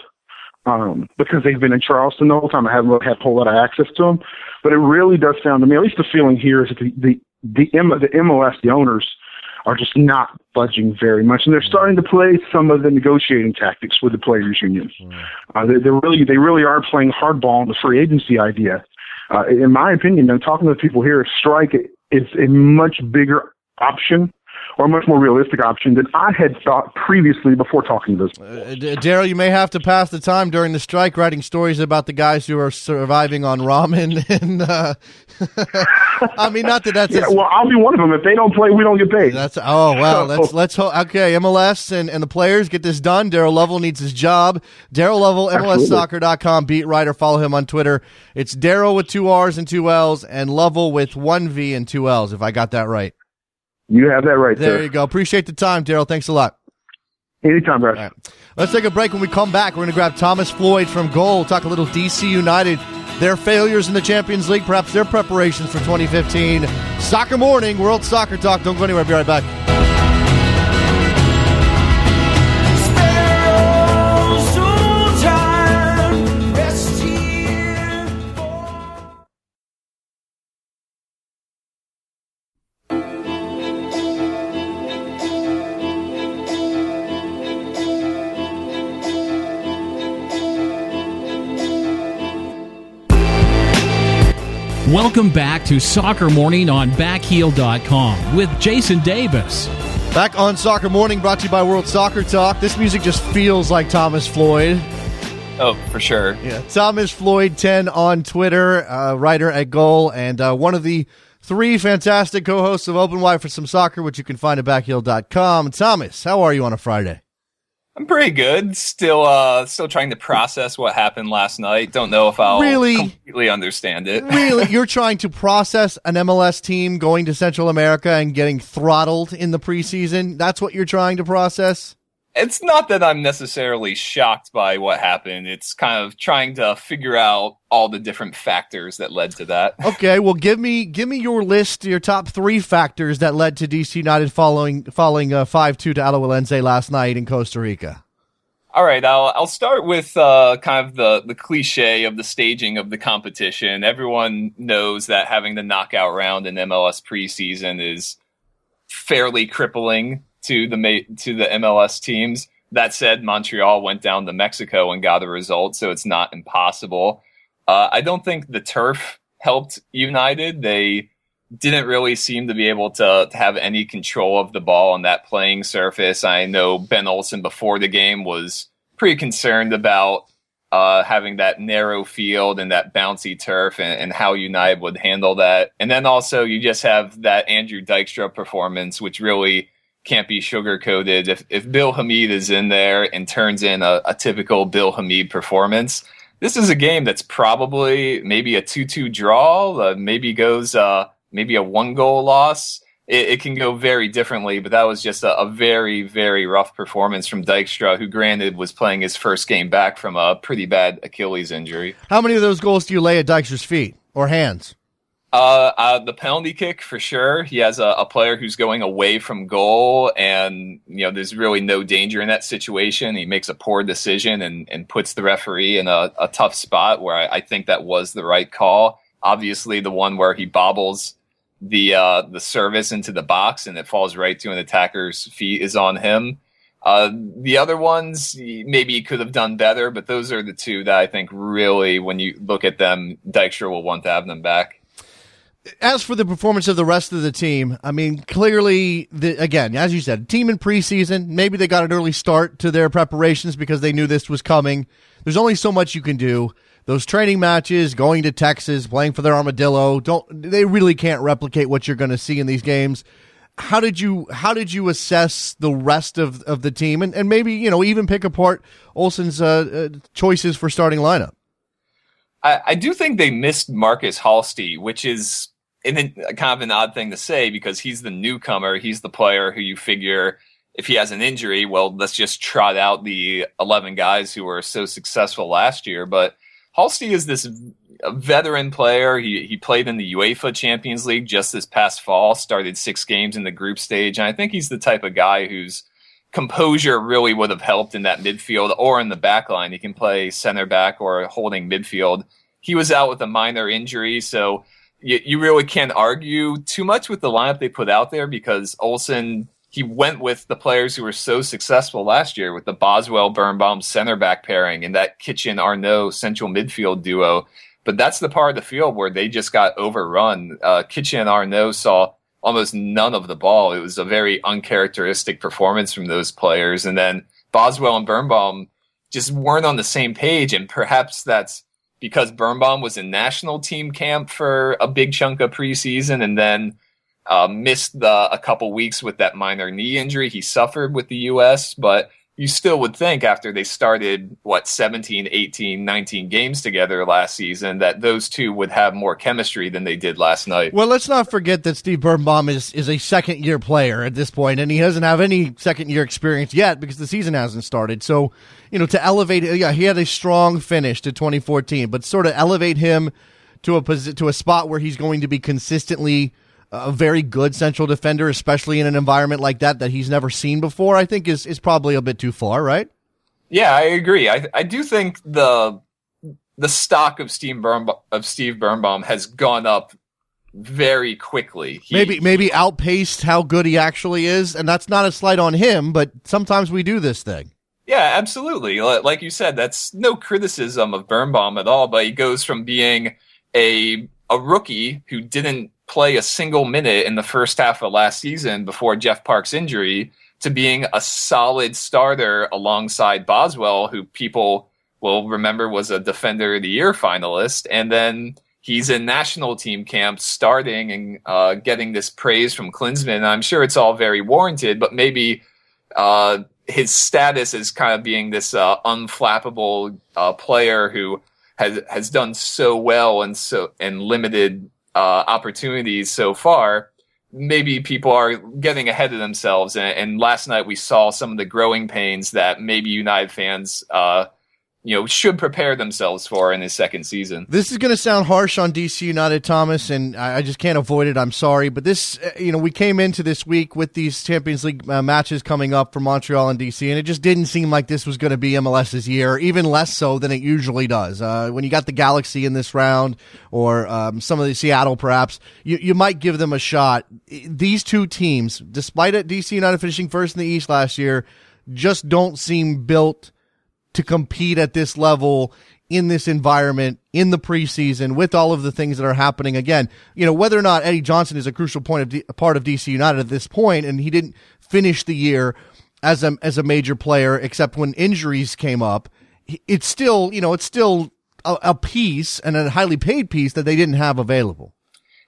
Um, because they've been in Charleston the whole time, I haven't had a whole lot of access to them. But it really does sound to me, at least the feeling here is that the the the, M- the MLS, the owners, are just not budging very much, and they're starting to play some of the negotiating tactics with the players' unions. Mm. Uh, they, they're really they really are playing hardball on the free agency idea uh, in my opinion, and talking to the people here, strike is a much bigger option or a much more realistic option than I had thought previously before talking to this. Uh, Darrell, you may have to pass the time during the strike writing stories about the guys who are surviving on ramen. And uh, I mean, not that that's yeah, well, I'll be one of them. If they don't play, we don't get paid. That's oh well. let's let's ho- okay. MLS and, and the players get this done. Darrell Lovell needs his job. Darrell Lovell, MLSsoccer.com beat writer. Follow him on Twitter. It's Darrell with two R's and two L's, and Lovell with one V and two L's. If I got that right. You have that right there. Sir. you go. Appreciate the time, Darrell. Thanks a lot. Anytime, bro. Right. Let's take a break. When we come back, we're going to grab Thomas Floyd from Goal, talk a little DC United, their failures in the Champions League, perhaps their preparations for 2015. Soccer Morning, World Soccer Talk. Don't go anywhere. Be right back. Welcome back to Soccer Morning on backheel.com with Jason Davis. Back on Soccer Morning, brought to you by World Soccer Talk. This music just feels like Thomas Floyd. Oh, for sure. Yeah, Thomas Floyd 10 on Twitter, uh, writer at Goal, and uh, one of the three fantastic co hosts of Open Wide for Some Soccer, which you can find at backheel.com. Thomas, how are you on a Friday? I'm pretty good. Still, uh, still trying to process what happened last night. Don't know if I'll really completely understand it. really, you're trying to process an MLS team going to Central America and getting throttled in the preseason. That's what you're trying to process it's not that I'm necessarily shocked by what happened. It's kind of trying to figure out all the different factors that led to that. Okay, well, give me give me your list, your top three factors that led to DC United following falling uh, five two to Alajuelense last night in Costa Rica. All right, I'll I'll start with uh, kind of the the cliche of the staging of the competition. Everyone knows that having the knockout round in MLS preseason is fairly crippling to the to the MLS teams. That said, Montreal went down to Mexico and got a result, so it's not impossible. Uh, I don't think the turf helped United. They didn't really seem to be able to, to have any control of the ball on that playing surface. I know Ben Olsen before the game was pretty concerned about uh, having that narrow field and that bouncy turf and, and, how United would handle that. And then also you just have that Andrew Dykstra performance, which really can't be sugar coated. If, if Bill Hamid is in there and turns in a, a typical Bill Hamid performance, this is a game that's probably maybe a 2-2 draw, uh, maybe goes uh, maybe a one goal loss. It, it, can go very differently, but that was just a, a, very, very rough performance from Dykstra, who granted was playing his first game back from a pretty bad Achilles injury. How many of those goals do you lay at Dykstra's feet or hands? Uh, uh, the penalty kick for sure. He has a, a, player who's going away from goal, and you know there's really no danger in that situation. He makes a poor decision and, and puts the referee in a, a tough spot where I, I, think that was the right call. Obviously, the one where he bobbles the uh, the service into the box and it falls right to an attacker's feet is on him. Uh, the other ones maybe he could have done better, but those are the two that I think really, when you look at them, Dykstra will want to have them back. As for the performance of the rest of the team, I mean, clearly, the, again, as you said, team in preseason, maybe they got an early start to their preparations because they knew this was coming. There's only so much you can do those training matches, going to Texas, playing for their armadillo, don't they really can't replicate what you're going to see in these games. How did you how did you assess the rest of, of the team and, and maybe you know even pick apart Olsen's uh, uh, choices for starting lineup? I, I, do think they missed Markus Halsti, which is in kind of an odd thing to say because he's the newcomer. He's the player who you figure if he has an injury, well, let's just trot out the 11 guys who were so successful last year. But Halsti is this veteran player. He he played in the UEFA Champions League just this past fall. Started six games in the group stage, and I think he's the type of guy whose composure really would have helped in that midfield or in the back line. He can play center back or holding midfield. He was out with a minor injury, so you, you really can't argue too much with the lineup they put out there because Olsen he went with the players who were so successful last year with the Boswell Birnbaum center back pairing and that Kitchen Arnaud central midfield duo. But that's the part of the field where they just got overrun. Uh, Kitchen and Arnaud saw almost none of the ball. It was a very uncharacteristic performance from those players. And then Boswell and Birnbaum just weren't on the same page. And perhaps that's because Birnbaum was in national team camp for a big chunk of preseason and then uh, missed the, a couple weeks with that minor knee injury he suffered with the U.S., but you still would think after they started, what, 17, 18, 19 games together last season, that those two would have more chemistry than they did last night. Well, let's not forget that Steve Birnbaum is, is a second year player at this point, and he doesn't have any second year experience yet because the season hasn't started. So, you know, to elevate, yeah, he had a strong finish to 2014, but sort of elevate him to a, to a spot where he's going to be consistently – a very good central defender, especially in an environment like that that he's never seen before, I think is is probably a bit too far, right? Yeah, I agree. I I do think the the stock of Steve Birnbaum, of Steve Birnbaum has gone up very quickly. He, maybe maybe outpaced how good he actually is, and that's not a slight on him, but sometimes we do this thing. Yeah, absolutely. Like you said, that's no criticism of Birnbaum at all, but he goes from being a a rookie who didn't play a single minute in the first half of last season before Jeff Parke's injury to being a solid starter alongside Boswell, who people will remember was a Defender of the Year finalist. And then he's in national team camp starting and uh, getting this praise from Klinsmann. I'm sure it's all very warranted, but maybe uh, his status as kind of being this uh, unflappable uh, player who has has done so well and so and limited uh, opportunities so far, maybe people are getting ahead of themselves. And, and, last night we saw some of the growing pains that maybe United fans uh, you know, should prepare themselves for in his second season. This is going to sound harsh on DC United, Thomas, and I, just can't avoid it. I'm sorry, but this, uh, you know, we came into this week with these Champions League uh, matches coming up for Montreal and DC, and it just didn't seem like this was going to be MLS's year, even less so than it usually does. Uh, when you got the Galaxy in this round, or um, some of the Seattle, perhaps you, you might give them a shot. These two teams, despite it, DC United finishing first in the East last year, just don't seem built to compete at this level in this environment in the preseason with all of the things that are happening. Again, you know, whether or not Eddie Johnson is a crucial point of D- part of DC United at this point, and he didn't finish the year as a as a major player, except when injuries came up. It's still, you know, it's still a, a piece and a highly paid piece that they didn't have available.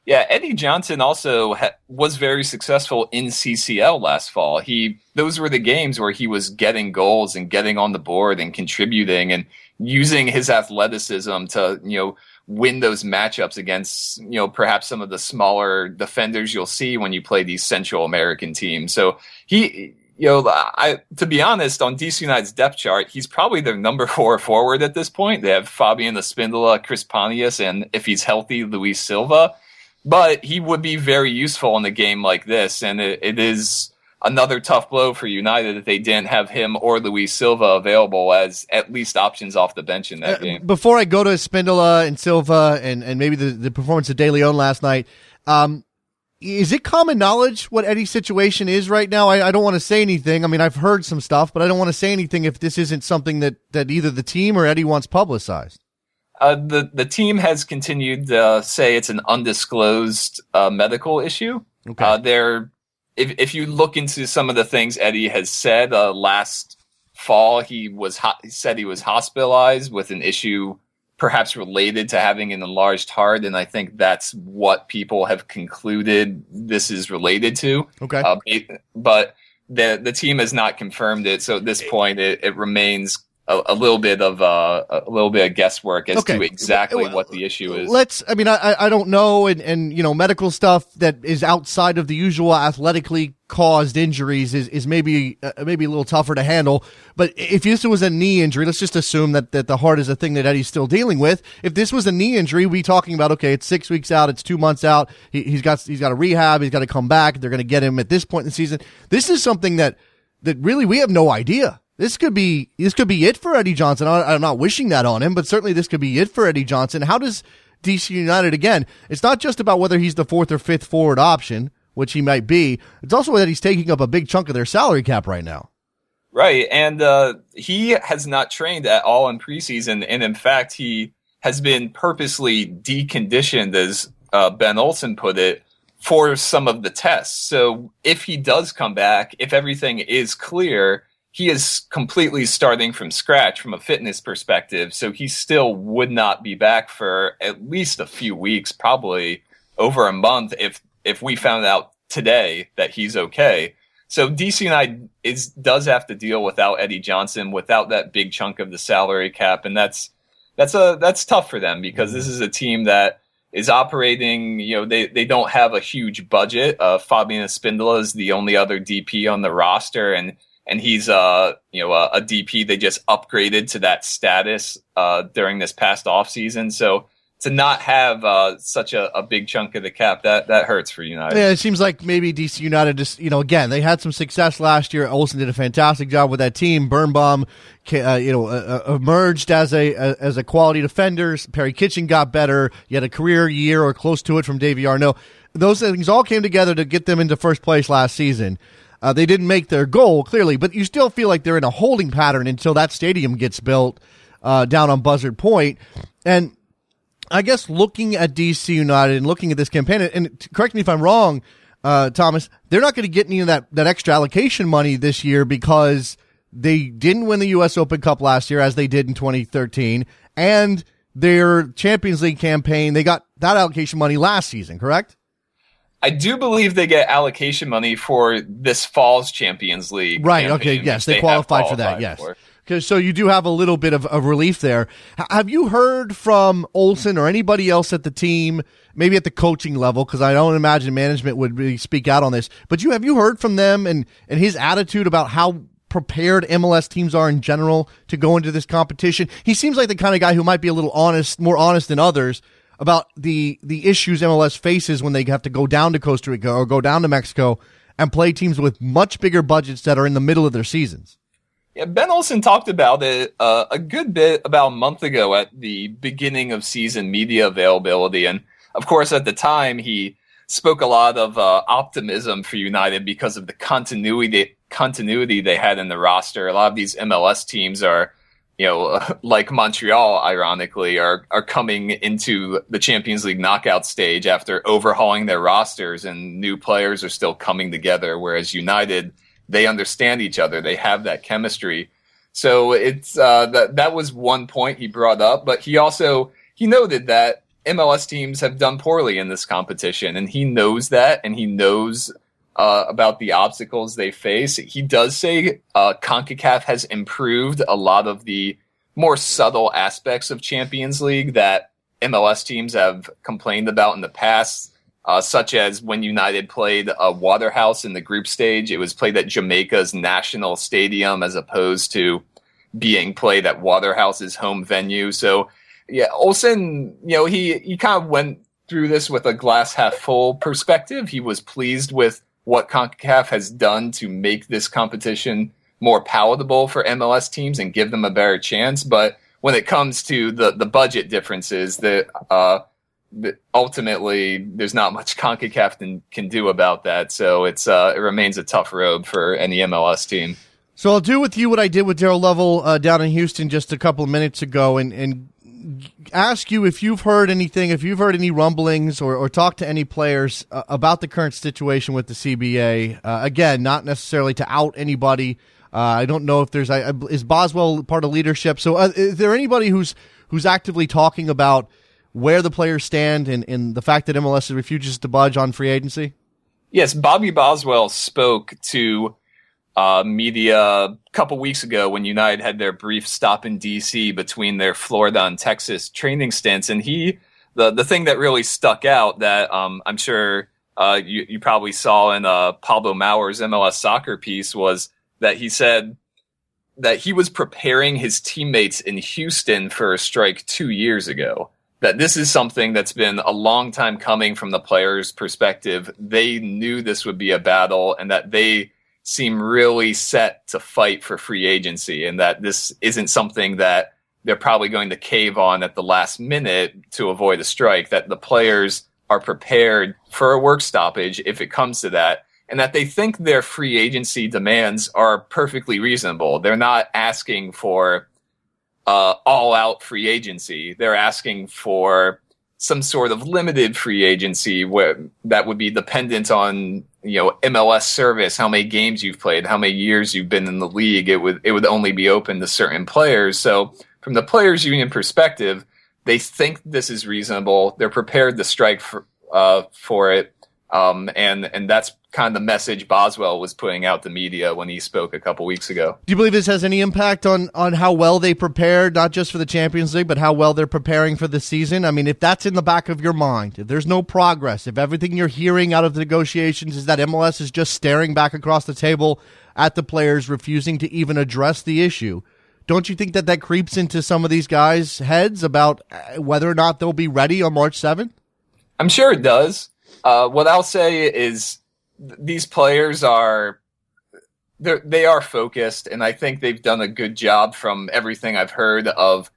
Yeah, Eddie Johnson also ha- was very successful in CCL last fall. He those were the games where he was getting goals and getting on the board and contributing and using his athleticism to, you know, win those matchups against, you know, perhaps some of the smaller defenders you'll see when you play these Central American teams. So he you know, I to be honest, on DC United's depth chart, he's probably their number four forward at this point. They have Fabian Espindola, Chris Pontius, and if he's healthy, Luis Silva but he would be very useful in a game like this. And it, it is another tough blow for United that they didn't have him or Luis Silva available as at least options off the bench in that uh, game. Before I go to Spindola and Silva and, and maybe the, the performance of De Leon last night, um, is it common knowledge what Eddie's situation is right now? I, I don't want to say anything. I mean, I've heard some stuff, but I don't want to say anything if this isn't something that, that either the team or Eddie wants publicized. Uh, the the team has continued to say it's an undisclosed uh, medical issue. Okay. Uh, there, if if you look into some of the things Eddie has said, uh, last fall he was ho- he said he was hospitalized with an issue perhaps related to having an enlarged heart, and I think that's what people have concluded this is related to. Okay, uh, but the the team has not confirmed it, so at this point it, it remains a, a, little bit of uh, a little bit of guesswork as okay. to exactly what the issue is. Let's. I mean, I I don't know, and and you know, medical stuff that is outside of the usual athletically caused injuries is is maybe uh, maybe a little tougher to handle. But if this was a knee injury, let's just assume that that the heart is a thing that Eddie's still dealing with. If this was a knee injury, we talking about okay, it's six weeks out, it's two months out. He, he's got he's got a rehab, he's got to come back. They're going to get him at this point in the season. This is something that that really we have no idea this could be this could be it for Eddie Johnson. I'm not wishing that on him, but certainly this could be it for Eddie Johnson. How does DC United again? It's not just about whether he's the fourth or fifth forward option, which he might be. It's also that he's taking up a big chunk of their salary cap right now. Right, and uh, he has not trained at all in preseason, and in fact, he has been purposely deconditioned, as uh, Ben Olsen put it, for some of the tests. So if he does come back, if everything is clear he is completely starting from scratch from a fitness perspective. So he still would not be back for at least a few weeks, probably over a month if if we found out today that he's okay. So DC United is does have to deal without Eddie Johnson, without that big chunk of the salary cap, and that's that's a that's tough for them because this is a team that is operating. You know, they they don't have a huge budget. Uh, Fabian Espindola is the only other DP on the roster, and and he's uh you know a, a DP they just upgraded to that status uh during this past off season. So to not have uh, such a, a, big chunk of the cap that that hurts for United. Yeah, it seems like maybe DC United just you know again they had some success last year. Olsen did a fantastic job with that team. Birnbaum, uh, you know, uh, uh, emerged as a as a quality defender. Perry Kitchen got better. You had a career year or close to it from Davy Arnaud. Those things all came together to get them into first place last season. Uh, they didn't make their goal clearly, but you still feel like they're in a holding pattern until that stadium gets built uh, down on Buzzard Point. And I guess looking at DC United and looking at this campaign, and correct me if I'm wrong, uh, Thomas, they're not going to get any of that, that extra allocation money this year because they didn't win the U.S. Open Cup last year as they did in 2013, and their Champions League campaign, they got that allocation money last season, correct? I do believe they get allocation money for this fall's Champions League. Right. Okay. Yes, they, they qualified, qualified, for that. Yes. So you do have a little bit of, of relief there. H- have you heard from Olsen or anybody else at the team, maybe at the coaching level? Because I don't imagine management would really speak out on this. But you have you heard from them and and his attitude about how prepared MLS teams are in general to go into this competition? He seems like the kind of guy who might be a little honest, more honest than others about the the issues MLS faces when they have to go down to Costa Rica or go down to Mexico and play teams with much bigger budgets that are in the middle of their seasons. Yeah, Ben Olsen talked about it uh, a good bit about a month ago at the beginning of season media availability, and of course at the time he spoke a lot of uh, optimism for United because of the continuity continuity they had in the roster. A lot of these MLS teams are you know, like Montreal, ironically, are are coming into the Champions League knockout stage after overhauling their rosters, and new players are still coming together. Whereas United, they understand each other, they have that chemistry. So it's uh, that that was one point he brought up, but he also he noted that MLS teams have done poorly in this competition, and he knows that, and he knows uh, about the obstacles they face. He does say uh, CONCACAF has improved a lot of the more subtle aspects of Champions League that MLS teams have complained about in the past, uh, such as when United played a Waterhouse in the group stage, it was played at Jamaica's national stadium as opposed to being played at Waterhouse's home venue. So, yeah, Olsen, you know, he, he kind of went through this with a glass half full perspective. He was pleased with what CONCACAF has done to make this competition more palatable for MLS teams and give them a better chance. But when it comes to the, the budget differences, that uh, ultimately there's not much CONCACAF can, can do about that. So it's uh, it remains a tough road for any MLS team. So I'll do with you what I did with Darrell Lovell uh, down in Houston just a couple of minutes ago, and, and ask you if you've heard anything, if you've heard any rumblings or, or talked to any players uh, about the current situation with the CBA. Uh, again, not necessarily to out anybody. Uh, I don't know if there's I, is Boswell part of leadership. So uh, is there anybody who's who's actively talking about where the players stand and, and the fact that MLS refuses to budge on free agency? Yes, Bobby Boswell spoke to uh, media a couple weeks ago when United had their brief stop in DC between their Florida and Texas training stints, and he the the thing that really stuck out that um, I'm sure uh, you you probably saw in uh, Pablo Maurer's MLS soccer piece was that he said that he was preparing his teammates in Houston for a strike two years ago. That this is something that's been a long time coming from the players' perspective. They knew this would be a battle, and that they seem really set to fight for free agency and that this isn't something that they're probably going to cave on at the last minute to avoid a strike, that the players are prepared for a work stoppage if it comes to that, and that they think their free agency demands are perfectly reasonable. They're not asking for uh, all out free agency. They're asking for some sort of limited free agency where that would be dependent on you know MLS service, how many games you've played, how many years you've been in the league. It would it would only be open to certain players. So from the players' union perspective, they think this is reasonable. They're prepared to strike for uh, for it, um, and and that's kind of the message Boswell was putting out the media when he spoke a couple weeks ago. Do you believe this has any impact on on how well they prepare, not just for the Champions League, but how well they're preparing for the season? I mean, if that's in the back of your mind, if there's no progress, if everything you're hearing out of the negotiations is that MLS is just staring back across the table at the players, refusing to even address the issue. Don't you think that that creeps into some of these guys' heads about uh, whether or not they'll be ready on March 7th? I'm sure it does. Uh, what I'll say is these players are they are focused, and I think they've done a good job from everything I've heard of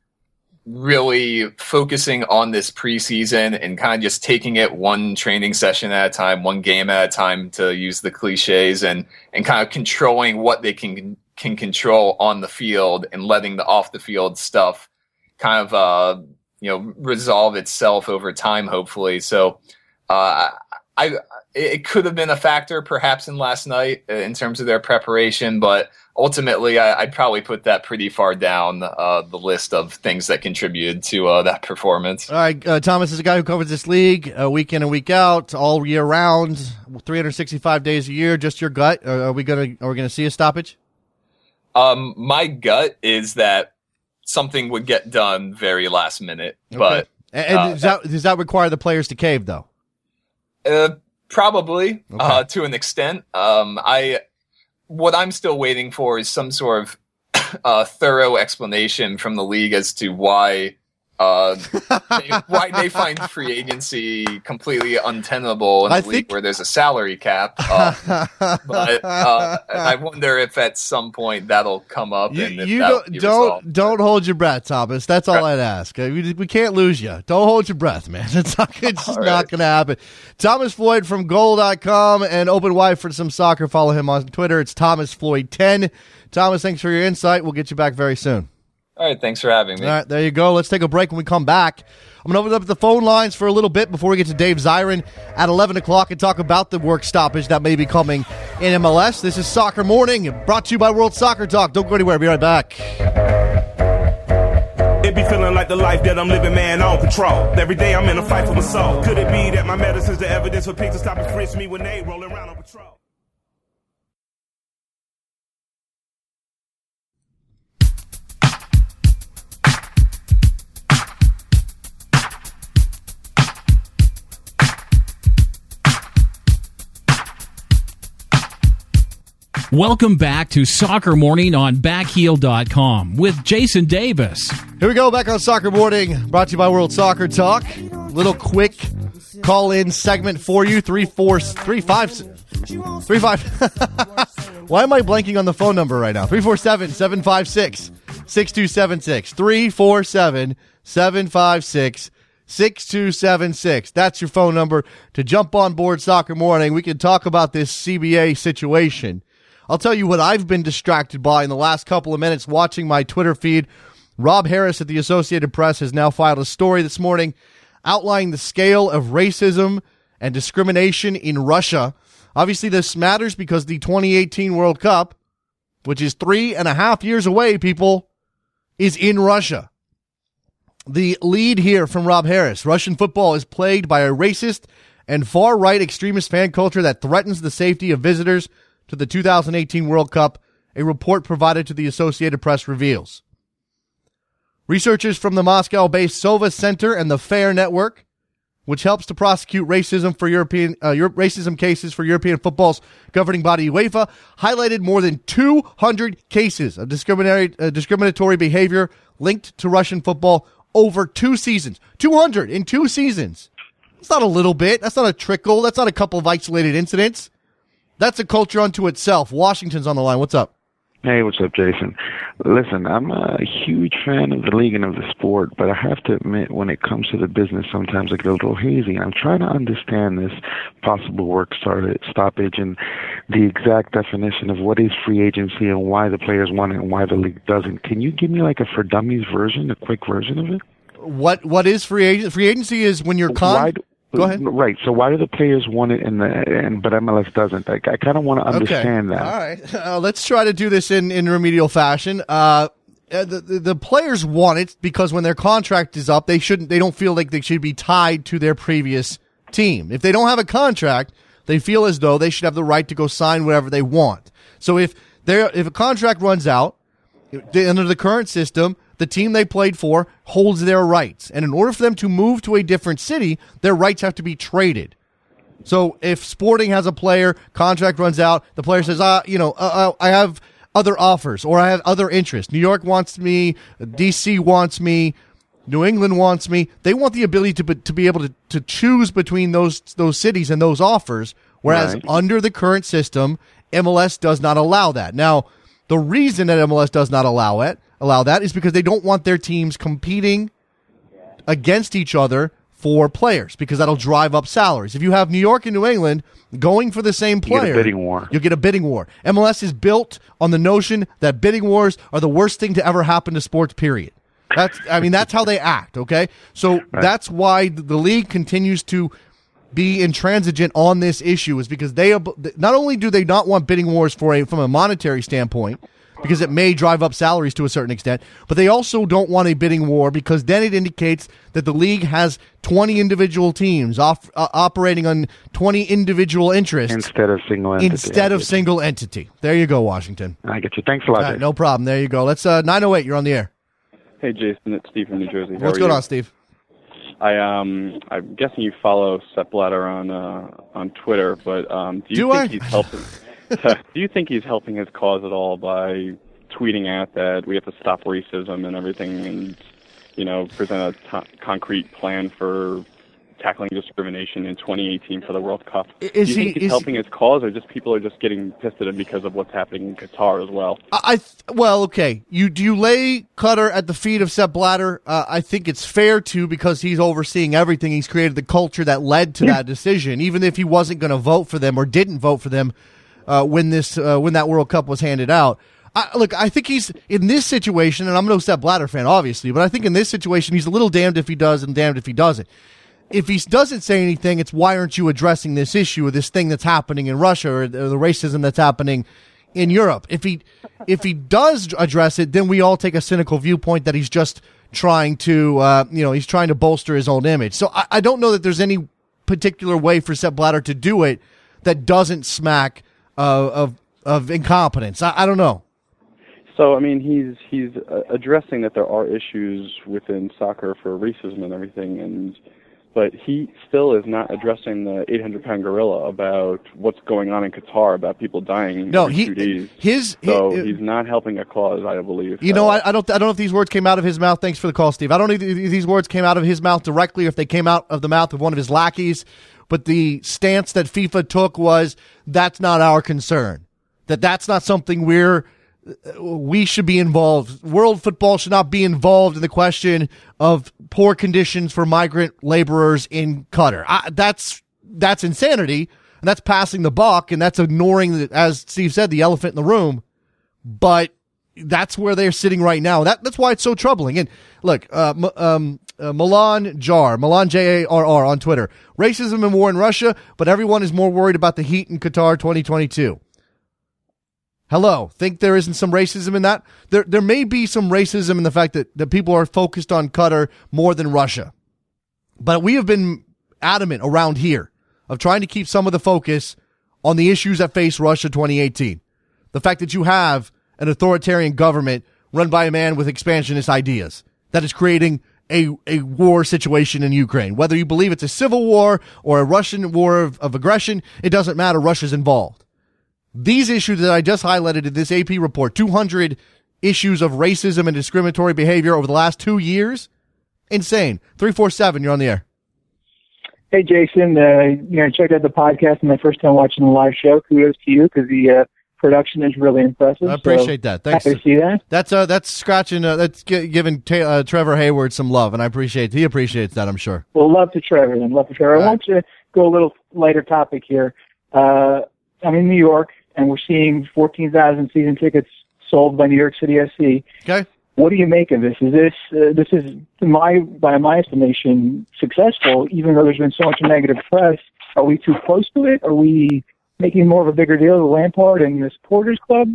really focusing on this preseason and kind of just taking it one training session at a time, one game at a time to use the cliches and and kind of controlling what they can can control on the field and letting the off the field stuff kind of uh you know resolve itself over time hopefully. So uh I it could have been a factor perhaps in last night uh, in terms of their preparation, but ultimately I, would probably put that pretty far down uh, the list of things that contributed to uh, that performance. All right, uh, Thomas is a guy who covers this league uh, week in and week out, all year round, 365 days a year. Just your gut? Are we gonna are we gonna see a stoppage? Um, my gut is that something would get done very last minute, okay. but and, and does that does that require the players to cave though? Uh, probably okay. uh, to an extent. Um, I what I'm still waiting for is some sort of uh, thorough explanation from the league as to why uh, they, why they find free agency completely untenable in a I league think- where there's a salary cap. Uh, but uh, I wonder if at some point that'll come up. You, and if you don't don't don't hold your breath, Thomas. That's all Right. I'd ask. Uh, We, we can't lose you. Don't hold your breath, man. It's not. It's just All not going to happen. Thomas Floyd from Goal.com and Open Wide for some soccer. Follow him on Twitter. It's Thomas Floyd ten. Thomas, thanks for your insight. We'll get you back very soon. All right, thanks for having me. All right, there you go. Let's take a break when we come back. I'm going to open up the phone lines for a little bit before we get to Dave Zirin at 11 o'clock and talk about the work stoppage that may be coming in MLS. This is Soccer Morning, brought to you by World Soccer Talk. Don't go anywhere. Be right back. It be feeling like the life that I'm living, man, I don't control. Every day I'm in a fight for my soul. Could it be that my medicine's the evidence for pigs to stop and frisk me when they rolling around on patrol? Welcome back to Soccer Morning on backheel.com with Jason Davis. Here we go, back on Soccer Morning, brought to you by World Soccer Talk. Little quick call in segment for you. Three, four, three, five, three, five. Why am I blanking on the phone number right now? 347 756 6276. 347 756 6276. That's your phone number to jump on board Soccer Morning. We can talk about this CBA situation. I'll tell you what I've been distracted by in the last couple of minutes watching my Twitter feed. Rob Harris at the Associated Press has now filed a story this morning outlining the scale of racism and discrimination in Russia. Obviously, this matters because the 2018 World Cup, which is three and a half years away, people, is in Russia. The lead here from Rob Harris Russian football is plagued by a racist and far right extremist fan culture that threatens the safety of visitors to the 2018 World Cup, a report provided to the Associated Press reveals. Researchers from the Moscow based Sova Center and the FARE Network, which helps to prosecute racism for European uh, racism cases for European football's governing body UEFA, highlighted more than 200 cases of discriminatory uh, discriminatory behavior linked to Russian football over two seasons. 200 in two seasons. That's not a little bit. That's not a trickle. That's not a couple of isolated incidents. That's a culture unto itself. Washington's on the line. What's up? Hey, what's up, Jason? Listen, I'm a huge fan of the league and of the sport, but I have to admit, when it comes to the business, sometimes I get a little hazy. I'm trying to understand this possible work started, stoppage and the exact definition of what is free agency and why the players want it and why the league doesn't. Can you give me like a for dummies version, a quick version of it? What what is free agency? Free agency is when you're con. why do, Go ahead. Right. So why do the players want it and the and but MLS doesn't? I, I kind of want to understand okay. that. All right. Uh, let's try to do this in, in remedial fashion. Uh, uh, the, the the players want it because when their contract is up, they shouldn't. They don't feel like they should be tied to their previous team. If they don't have a contract, they feel as though they should have the right to go sign whatever they want. So if there if a contract runs out they- under the current system, the team they played for holds their rights, and in order for them to move to a different city, their rights have to be traded. So if Sporting has a player, contract runs out, the player says, "Ah, you know, uh, uh, I have other offers or I have other interests. New York wants me, DC wants me, New England wants me." They want the ability to be, to be able to, to choose between those those cities and those offers, whereas Right. under the current system, MLS does not allow that. Now, the reason that MLS does not allow it allow that is because they don't want their teams competing against each other for players because that'll drive up salaries. If you have New York and New England going for the same player, you get a bidding war. You'll get a bidding war. MLS is built on the notion that bidding wars are the worst thing to ever happen to sports. Period. That's I mean that's how they act. Okay, so that's why the league continues to be intransigent on this issue is because they not only do they not want bidding wars for a from a monetary standpoint because it may drive up salaries to a certain extent, but they also don't want a bidding war because then it indicates that the league has 20 individual teams off, uh, operating on 20 individual interests Instead of single entity. instead of single entity. There you go, Washington. I get you. Thanks a lot. All right, Jay. no problem. There you go. Let's uh 908, you're on the air. Hey Jason, it's Steve from New Jersey. How What's going you? on, Steve? I um I'm guessing you follow Sepp Blatter on uh on Twitter, but um do you Do think I? he's helping do you think he's helping his cause at all by tweeting out that we have to stop racism and everything, and you know, present a t- concrete plan for tackling discrimination in 2018 for the World Cup. Is Do you he- think he's is- helping his cause, or just people are just getting pissed at him because of what's happening in Qatar as well? I I th- well, okay. You do you lay Qatar at the feet of Sepp Blatter? Uh, I think it's fair to because he's overseeing everything. He's created the culture that led to that decision. Even if he wasn't going to vote for them or didn't vote for them uh, when this uh, when that World Cup was handed out. I, look, I think he's in this situation, and I'm no Sepp Blatter fan, obviously, but I think in this situation he's a little damned if he does and damned if he doesn't if he doesn't say anything, it's why aren't you addressing this issue or this thing that's happening in Russia or the racism that's happening in Europe? If he if he does address it, then we all take a cynical viewpoint that he's just trying to uh, you know he's trying to bolster his own image. So I, I don't know that there's any particular way for Sepp Blatter to do it that doesn't smack uh, of of incompetence. I, I don't know. So I mean, he's he's uh, addressing that there are issues within soccer for racism and everything, and but he still is not addressing the 800 pound gorilla about what's going on in Qatar about people dying No, he two days. his So he- he's not helping a cause, I believe. You know, Uh, I, I don't. I don't know if these words came out of his mouth. Thanks for the call, Steve. I don't know if these words came out of his mouth directly, or if they came out of the mouth of one of his lackeys. But the stance that FIFA took was that's not our concern. That that's not something we're we should be involved. World football should not be involved in the question of poor conditions for migrant laborers in Qatar. I, that's that's insanity, and that's passing the buck, and that's ignoring, the, as Steve said, the elephant in the room. But that's where they're sitting right now. That that's why it's so troubling. And look, uh, M- um, uh, Milan Jarr, Milan J A R R on Twitter. Racism and war in Russia, but everyone is more worried about the heat in Qatar 2022. Hello, think there isn't some racism in that? There there may be some racism in the fact that, that people are focused on Qatar more than Russia. But we have been adamant around here of trying to keep some of the focus on the issues that face Russia 2018. The fact that you have an authoritarian government run by a man with expansionist ideas that is creating a, a war situation in Ukraine. Whether you believe it's a civil war or a Russian war of, of aggression, it doesn't matter. Russia's involved. These issues that I just highlighted in this AP report, 200 issues of racism and discriminatory behavior over the last two years, insane. 347, you're on the air. Hey, Jason. Uh, you know, I checked out the podcast my first time watching the live show. Kudos to you because the uh, production is really impressive. I appreciate that. Thanks. Happy to see that. That's uh, that's scratching. Uh, that's gi- giving Ta- uh, Trevor Hayward some love, and I appreciate. He appreciates that. I'm sure. Well, love to Trevor then. Love to Trevor. I want to go a little lighter topic here. Uh, I'm in New York and we're seeing 14,000 season tickets sold by New York City SC. Okay. What do you make of this? Is this uh, this is my by my estimation successful? Even though there's been so much negative press, are we too close to it? Are we making more of a bigger deal of Lampard and the supporters club?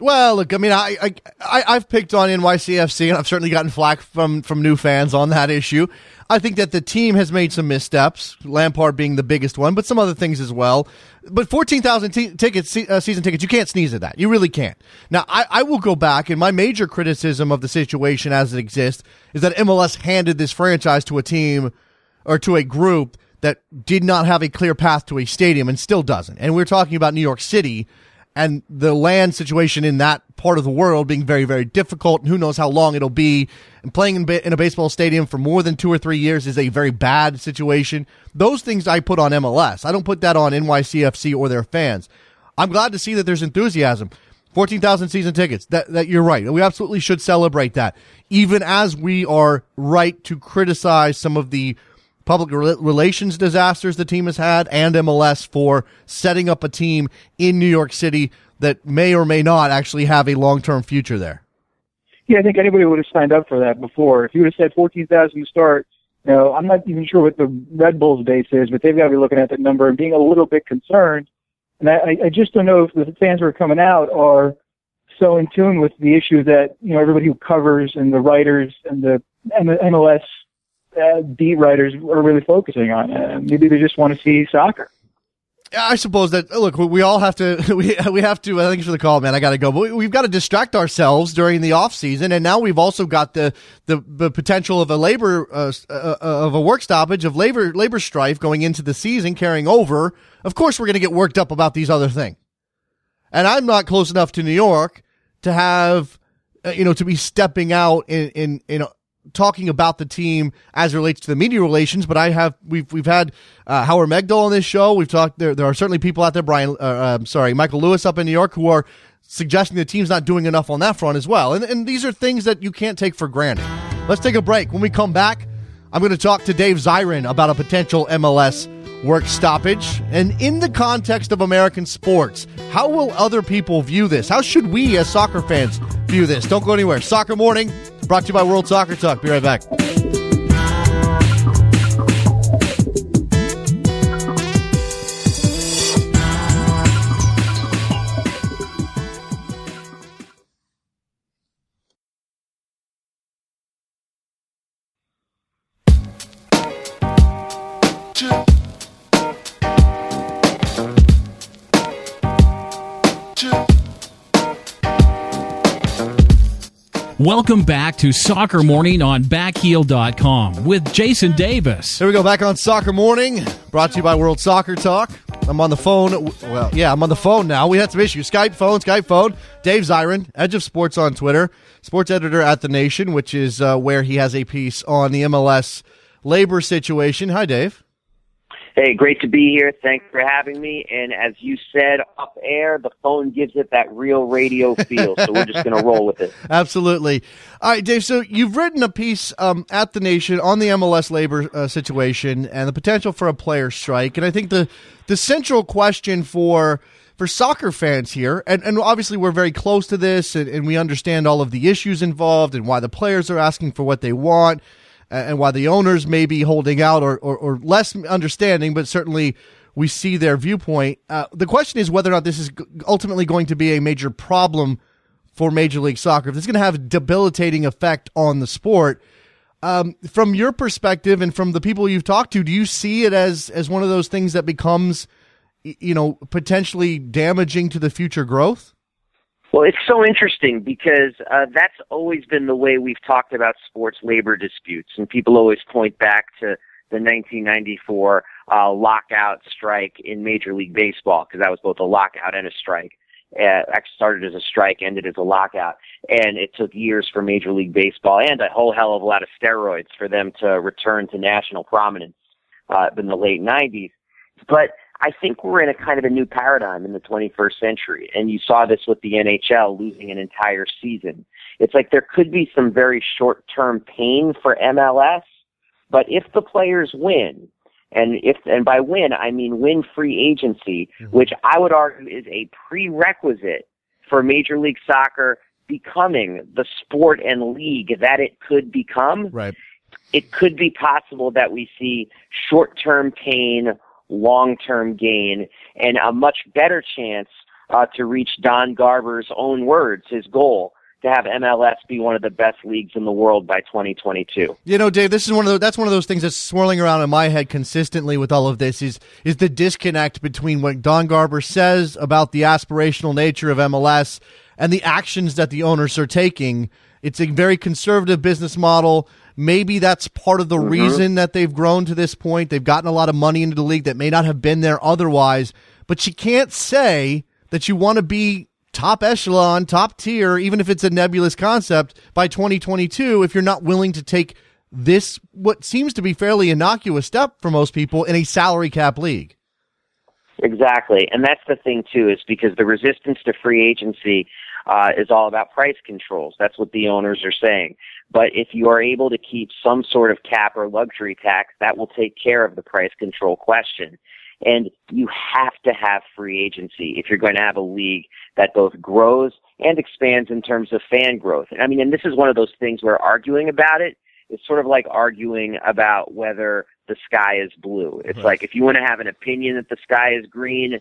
Well, look, I mean, I, I, I I've picked on NYCFC, and I've certainly gotten flack from from new fans on that issue. I think that the team has made some missteps, Lampard being the biggest one, but some other things as well. But fourteen thousand t- tickets, uh, season tickets, you can't sneeze at that. You really can't. Now, I, I will go back, and my major criticism of the situation as it exists is that MLS handed this franchise to a team or to a group that did not have a clear path to a stadium and still doesn't. And we're talking about New York City and the land situation in that part of the world being very, very difficult. And who knows how long it'll be. And playing in, in a baseball stadium for more than two or three years is a very bad situation. Those things I put on MLS. I don't put that on NYCFC or their fans. I'm glad to see that there's enthusiasm. 14,000 season tickets. That, that you're right. We absolutely should celebrate that. Even as we are right to criticize some of the public rela- relations disasters the team has had and MLS for setting up a team in New York City that may or may not actually have a long-term future there. Yeah, I think anybody would have signed up for that before. If you would have said 14,000 to start, you know, I'm not even sure what the Red Bulls base is, but they've got to be looking at that number and being a little bit concerned. And I, I just don't know if the fans who are coming out are so in tune with the issue that, you know, everybody who covers and the writers and the MLS uh, beat writers are really focusing on. Uh, maybe they just want to see soccer. I suppose that look, we all have to. We we have to. uh, Thanks for the call, man. I got to go, but we, we've got to distract ourselves during the off season, and now we've also got the the, the potential of a labor uh, uh, uh, of a work stoppage of labor labor strife going into the season, carrying over. Of course, we're going to get worked up about these other things. and I'm not close enough to New York to have, uh, you know, to be stepping out in in in talking about the team as it relates to the media relations. But I have we've we've had uh, Howard Megdal on this show. We've talked there. There are certainly people out there. Brian, uh, I'm sorry, Michael Lewis up in New York who are suggesting the team's not doing enough on that front as well. And and these are things that you can't take for granted. Let's take a break. When we come back, I'm going to talk to Dave Zirin about a potential MLS work stoppage. And in the context of American sports, how will other people view this? How should we, as soccer fans, view this? Don't go anywhere. Soccer Morning, brought to you by World Soccer Talk. Be right back. Welcome back to Soccer Morning on backheel.com with Jason Davis. Here we go, back on Soccer Morning, brought to you by World Soccer Talk. I'm on the phone. Well, yeah, I'm on the phone now. We had some issues. Skype phone, Skype phone. Dave Zirin, Edge of Sports on Twitter, sports editor at The Nation, which is uh, where he has a piece on the MLS labor situation. Hi, Dave. Hey, great to be here. Thanks for having me. And as you said up air, the phone gives it that real radio feel. so we're just going to roll with it. Absolutely. All right, Dave. So you've written a piece um, at the Nation on the MLS labor uh, situation and the potential for a player strike. And I think the the central question for for soccer fans here, and, and obviously we're very close to this, and, and we understand all of the issues involved and why the players are asking for what they want and why the owners may be holding out or, or, or less understanding, but certainly we see their viewpoint. Uh, the question is whether or not this is ultimately going to be a major problem for Major League Soccer. If it's going to have a debilitating effect on the sport, um, from your perspective and from the people you've talked to, do you see it as as one of those things that becomes, you know, potentially damaging to the future growth? Well, it's so interesting because uh, that's always been the way we've talked about sports labor disputes, and people always point back to the 1994 uh, lockout strike in Major League Baseball because that was both a lockout and a strike. Uh, actually started as a strike, ended as a lockout, and it took years for Major League Baseball and a whole hell of a lot of steroids for them to return to national prominence uh, in the late 90s. But I think we're in a kind of a new paradigm in the 21st century. And you saw this with the NHL losing an entire season. It's like there could be some very short term pain for MLS, but if the players win, and if and by win I mean win free agency, mm-hmm. which I would argue is a prerequisite for Major League Soccer becoming the sport and league that it could become. Right. It could be possible that we see short term pain long term gain and a much better chance uh, to reach Don Garber's own words, his goal to have MLS be one of the best leagues in the world by 2022. You know, Dave, this is one of the, that's one of those things that's swirling around in my head consistently with all of this is is the disconnect between what Don Garber says about the aspirational nature of MLS and the actions that the owners are taking. It's a very conservative business model. Maybe that's part of the mm-hmm. reason that they've grown to this point. They've gotten a lot of money into the league that may not have been there otherwise. But you can't say that you want to be top echelon, top tier, even if it's a nebulous concept by 2022 if you're not willing to take this, what seems to be fairly innocuous step for most people in a salary cap league. Exactly. And that's the thing, too, is because the resistance to free agency uh, is all about price controls. That's what the owners are saying. But if you are able to keep some sort of cap or luxury tax, that will take care of the price control question. And you have to have free agency if you're going to have a league that both grows and expands in terms of fan growth. And I mean, and this is one of those things where arguing about it is sort of like arguing about whether the sky is blue. It's right. like if you want to have an opinion that the sky is green,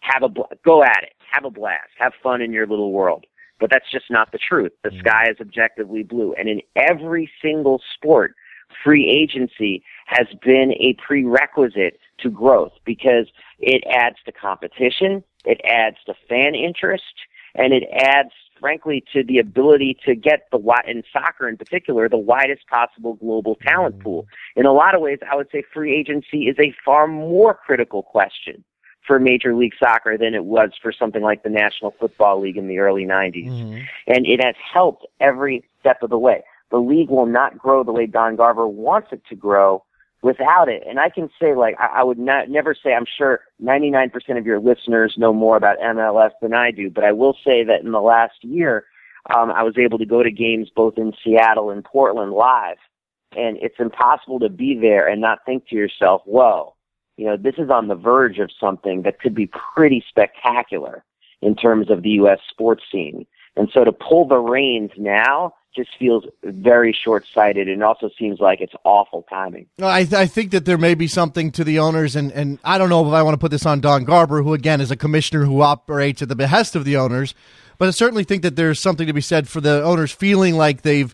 have a go at it, have a blast, have fun in your little world. But that's just not the truth. The mm-hmm. sky is objectively blue, and in every single sport, free agency has been a prerequisite to growth because it adds to competition, it adds to fan interest, and it adds frankly, to the ability to get the wide, in soccer in particular the widest possible global talent pool. In a lot of ways, I would say free agency is a far more critical question for Major League Soccer than it was for something like the National Football League in the early 90s. Mm-hmm. And it has helped every step of the way. The league will not grow the way Don Garber wants it to grow without it. And I can say, like, I, I would not never say, I'm sure 99% of your listeners know more about MLS than I do, but I will say that in the last year, um, I was able to go to games both in Seattle and Portland live. And it's impossible to be there and not think to yourself, whoa, you know, this is on the verge of something that could be pretty spectacular in terms of the U.S. sports scene. And so to pull the reins now just feels very short-sighted and also seems like it's awful timing. I, I think that there may be something to the owners, and, and I don't know if I want to put this on Don Garber, who again is a commissioner who operates at the behest of the owners, but I certainly think that there's something to be said for the owners feeling like they've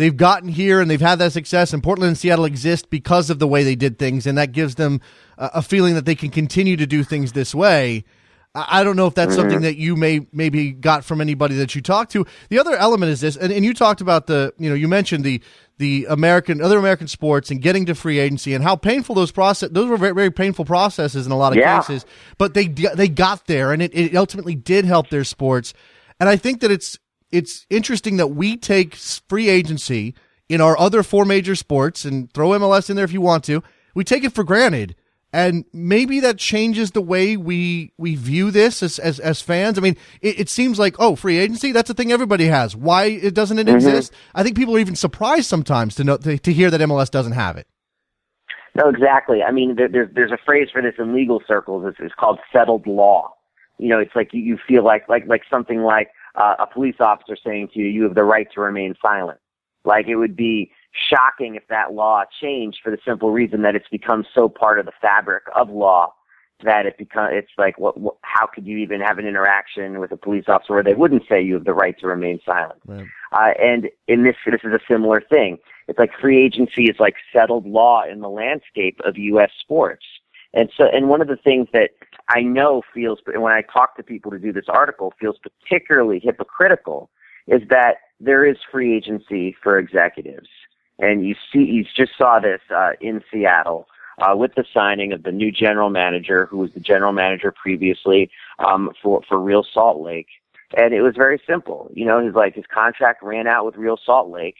they've gotten here and they've had that success, and Portland and Seattle exist because of the way they did things, and that gives them a, a feeling that they can continue to do things this way. I don't know if that's something mm-hmm. that you may maybe got from anybody that you talked to. The other element is this, and, and you talked about the, you know, you mentioned the the American other American sports and getting to free agency and how painful those process those were very, very painful processes in a lot of Yeah. cases. But they they got there, and it, it ultimately did help their sports. And I think that it's it's interesting that we take free agency in our other four major sports and throw MLS in there if you want to. We take it for granted. And maybe that changes the way we we view this as as, as fans. I mean, it, it seems like oh, free agency that's a thing everybody has. Why it doesn't it mm-hmm. exist? I think people are even surprised sometimes to know to, to hear that MLS doesn't have it. No, exactly. I mean, there, there's there's a phrase for this in legal circles. It's, it's called settled law. You know, it's like you, you feel like like like something like uh, a police officer saying to you, "You have the right to remain silent." Like it would be shocking if that law changed for the simple reason that it's become so part of the fabric of law that it become it's like what, what how could you even have an interaction with a police officer where they wouldn't say you have the right to remain silent? Uh, and in this this is a similar thing. It's like free agency is like settled law in the landscape of US sports. And so and one of the things that I know feels when I talk to people to do this article feels particularly hypocritical is that there is free agency for executives and you see you just saw this uh, in Seattle uh, with the signing of the new general manager, who was the general manager previously um, for for Real Salt Lake. And it was very simple. You know, his like his contract ran out with Real Salt Lake.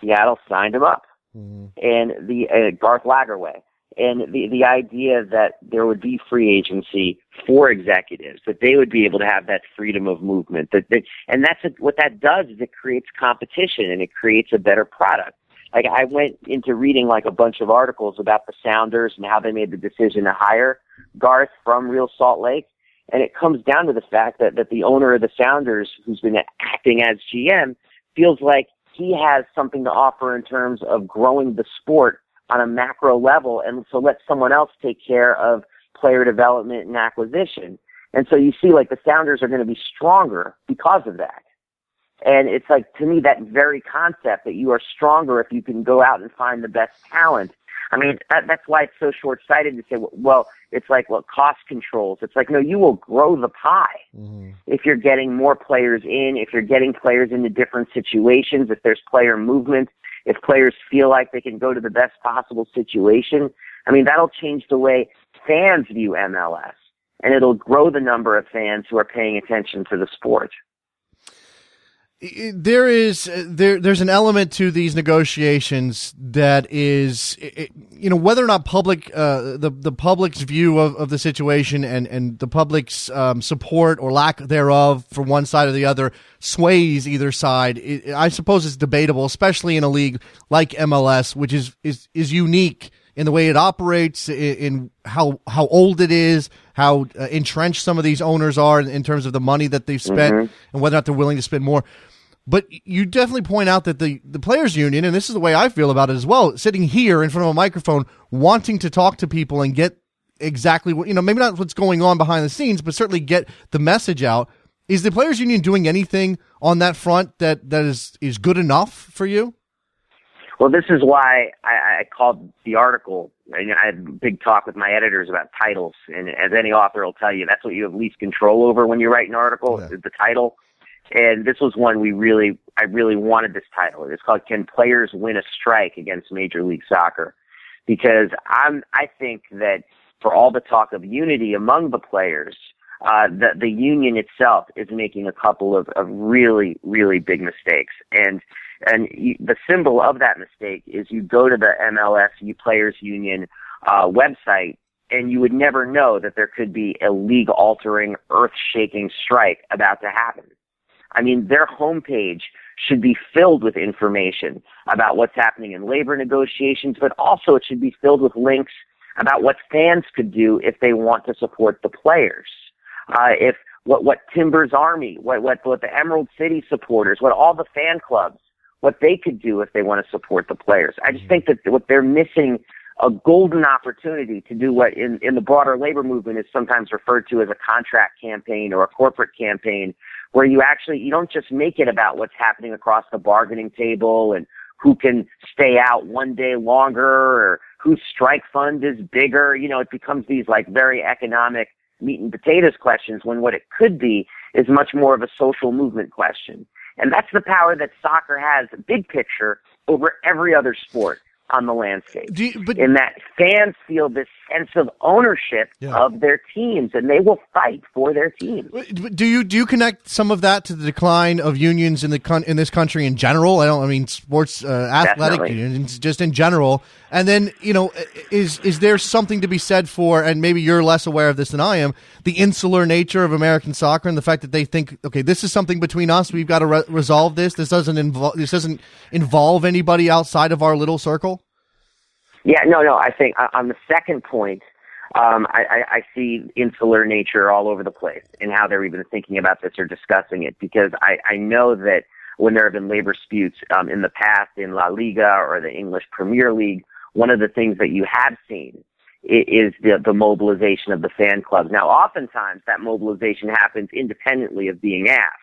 Seattle signed him up, mm-hmm. and the uh, Garth Lagerwey. And the the idea that there would be free agency for executives, that they would be able to have that freedom of movement, that that and that's a, what that does is it creates competition and it creates a better product like I went into reading like a bunch of articles about the Sounders and how they made the decision to hire Garth from Real Salt Lake. And it comes down to the fact that, that the owner of the Sounders, who's been acting as GM, feels like he has something to offer in terms of growing the sport on a macro level. And so let someone else take care of player development and acquisition. And so you see like the Sounders are going to be stronger because of that. And it's like, to me, that very concept that you are stronger if you can go out and find the best talent. I mean, that, that's why it's so short sighted to say, well, it's like, well, cost controls. It's like, no, you will grow the pie mm-hmm. if you're getting more players in, if you're getting players into different situations, if there's player movement, if players feel like they can go to the best possible situation. I mean, that'll change the way fans view MLS and it'll grow the number of fans who are paying attention to the sport there is there there's an element to these negotiations that is you know whether or not public uh, the the public's view of, of the situation and and the public's um, support or lack thereof from one side or the other sways either side it, I suppose it's debatable especially in a league like MLS which is is is unique in the way it operates, in, in how how old it is, how uh, entrenched some of these owners are in, in, terms of the money that they've spent, Mhm. and whether or not they're willing to spend more. But you definitely point out that the the players' union, and this is the way I feel about it as well, sitting here in front of a microphone, wanting to talk to people and get exactly what you know, maybe not what's going on behind the scenes, but certainly get the message out. Is the players' union doing anything on that front that that is is good enough for you? Well, this is why I, I called the article. And I had a big talk with my editors about titles, and as any author will tell you, that's what you have least control over when you write an article. is The title, and this was one we really, I really wanted this title. It's called "Can Players Win a Strike Against Major League Soccer?" Because I'm, I think that for all the talk of unity among the players, uh, the the union itself is making a couple of, of really really big mistakes, and and you, the symbol of that mistake is you go to the MLS Players Union uh, website and you would never know that there could be a league altering, earth shaking strike about to happen. I mean, their homepage should be filled with information about what's happening in labor negotiations, but also it should be filled with links about what fans could do if they want to support the players. Uh, if what what Timbers Army, what what what the Emerald City supporters, what all the fan clubs, what they could do if they want to support the players. I just mm-hmm. think that what they're missing a golden opportunity to do what in, in the broader labor movement is sometimes referred to as a contract campaign or a corporate campaign where you actually you don't just make it about what's happening across the bargaining table and who can stay out one day longer or whose strike fund is bigger. You know it becomes these like very economic meat and potatoes questions when what it could be is much more of a social movement question and that's the power that soccer has big picture over every other sport on the landscape. You, but, in that fans feel this sense of ownership yeah. of their teams, and they will fight for their teams. Do you do you connect some of that to the decline of unions in the con- in this country in general? I don't. I mean, sports, uh, athletic Definitely. unions, just in general. And then you know, is is there something to be said for? And maybe you're less aware of this than I am. The insular nature of American soccer and the fact that they think, okay, this is something between us. We've got to re- resolve this. This doesn't involve. This doesn't involve anybody outside of our little circle. Yeah, no, no. I think uh, on the second point, um, I, I, I see insular nature all over the place in how they're even thinking about this or discussing it because I, I know that when there have been labor disputes um, in the past in La Liga or the English Premier League, one of the things that you have seen is the, the mobilization of the fan clubs. Now, oftentimes that mobilization happens independently of being asked.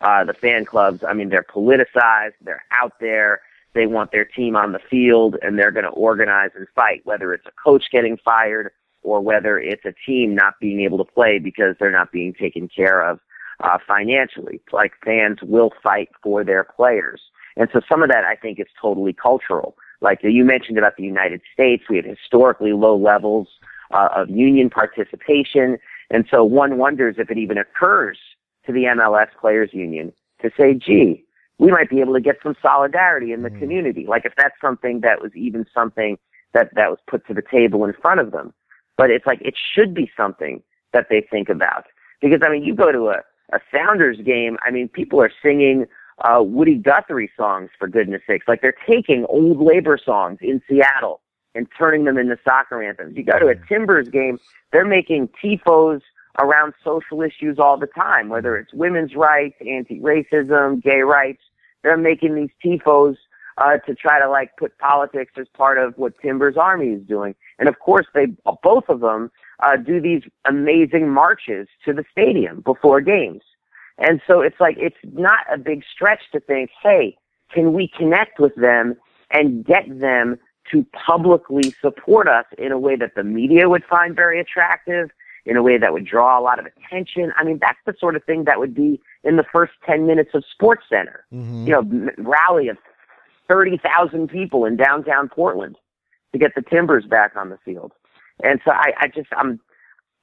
Uh, the fan clubs, I mean, they're politicized, they're out there, they want their team on the field and they're going to organize and fight, whether it's a coach getting fired or whether it's a team not being able to play because they're not being taken care of uh, financially. Like fans will fight for their players. And so some of that I think is totally cultural. Like you mentioned about the United States, we have historically low levels uh, of union participation. And so one wonders if it even occurs to the MLS Players Union to say, gee, we might be able to get some solidarity in the mm. community. Like if that's something that was even something that, that was put to the table in front of them. But it's like, it should be something that they think about. Because I mean, you go to a, a Sounders game, I mean, people are singing, uh, Woody Guthrie songs for goodness sakes. Like they're taking old labor songs in Seattle and turning them into soccer anthems. You go to a mm. Timbers game, they're making tifos around social issues all the time, whether it's women's rights, anti-racism, gay rights. They're making these tifos uh, to try to like put politics as part of what Timbers Army is doing. And of course, they both of them uh, do these amazing marches to the stadium before games. And so it's like it's not a big stretch to think, hey, can we connect with them and get them to publicly support us in a way that the media would find very attractive, in a way that would draw a lot of attention. I mean, that's the sort of thing that would be in the first 10 minutes of Sports Center. Mm-hmm. You know, rally of 30,000 people in downtown Portland to get the Timbers back on the field. And so I, I just, I'm,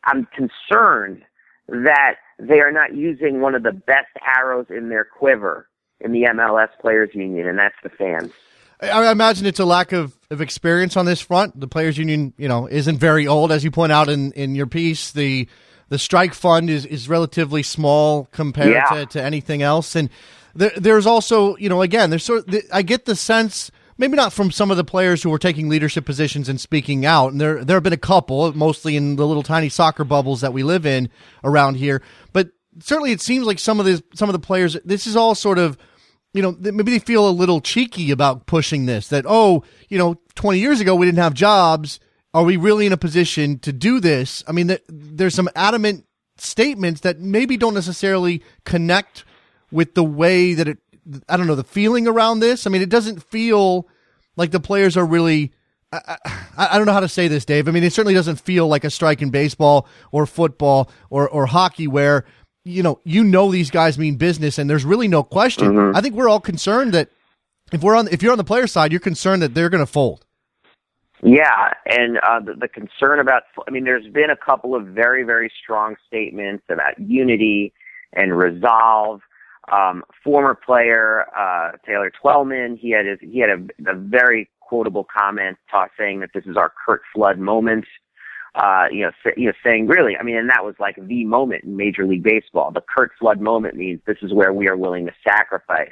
I'm concerned that they are not using one of the best arrows in their quiver in the MLS Players Union, and that's the fans. I imagine it's a lack of, of experience on this front. The players union, you know, isn't very old, as you point out in, in your piece. The the strike fund is, is relatively small compared yeah. to, to anything else, and there, there's also, you know, again, there's sort. Of, I get the sense, maybe not from some of the players who are taking leadership positions and speaking out, and there there have been a couple, mostly in the little tiny soccer bubbles that we live in around here, but certainly it seems like some of the some of the players. This is all sort of you know, maybe they feel a little cheeky about pushing this that, oh, you know, 20 years ago we didn't have jobs. Are we really in a position to do this? I mean, there's some adamant statements that maybe don't necessarily connect with the way that it, I don't know, the feeling around this. I mean, it doesn't feel like the players are really. I, I, I, don't know how to say this, Dave. I mean, it certainly doesn't feel like a strike in baseball or football or, or hockey where you know, you know these guys mean business, and there's really no question. Mm-hmm. I think we're all concerned that if we're on, if you're on the player side, you're concerned that they're going to fold. Yeah, and uh, the, the concern about, I mean, there's been a couple of very, very strong statements about unity and resolve. Um, former player uh, Taylor Twellman, he had his, he had a, a very quotable comment talk, saying that this is our Curt Flood moment. Uh, you know, say, you know, saying really, I mean, and that was like the moment in Major League Baseball. The Curt Flood moment means this is where we are willing to sacrifice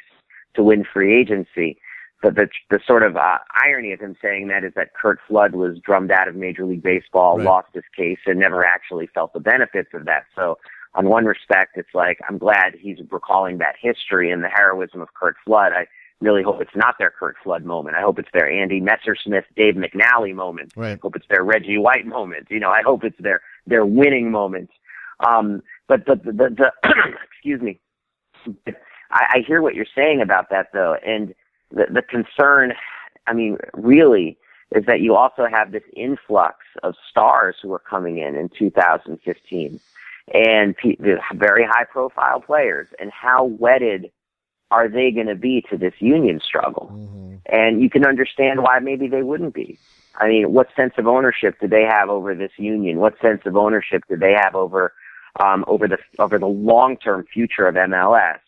to win free agency. But the the sort of uh, irony of him saying that is that Curt Flood was drummed out of Major League Baseball, Right. lost his case, and never actually felt the benefits of that. So, on one respect, it's like I'm glad he's recalling that history and the heroism of Curt Flood. I really hope it's not their Curt Flood moment. I hope it's their Andy Messersmith, Dave McNally moment. Right. I hope it's their Reggie White moment. You know, I hope it's their their winning moment. Um, but the the, the, the excuse me. I, I hear what you're saying about that though, and the the concern, I mean, really, is that you also have this influx of stars who are coming in in 2015, and pe- the very high profile players, and how wedded are they going to be to this union struggle? And you can understand why maybe they wouldn't be. I mean, what sense of ownership do they have over this union? What sense of ownership do they have over um, over the over the long term future of MLS,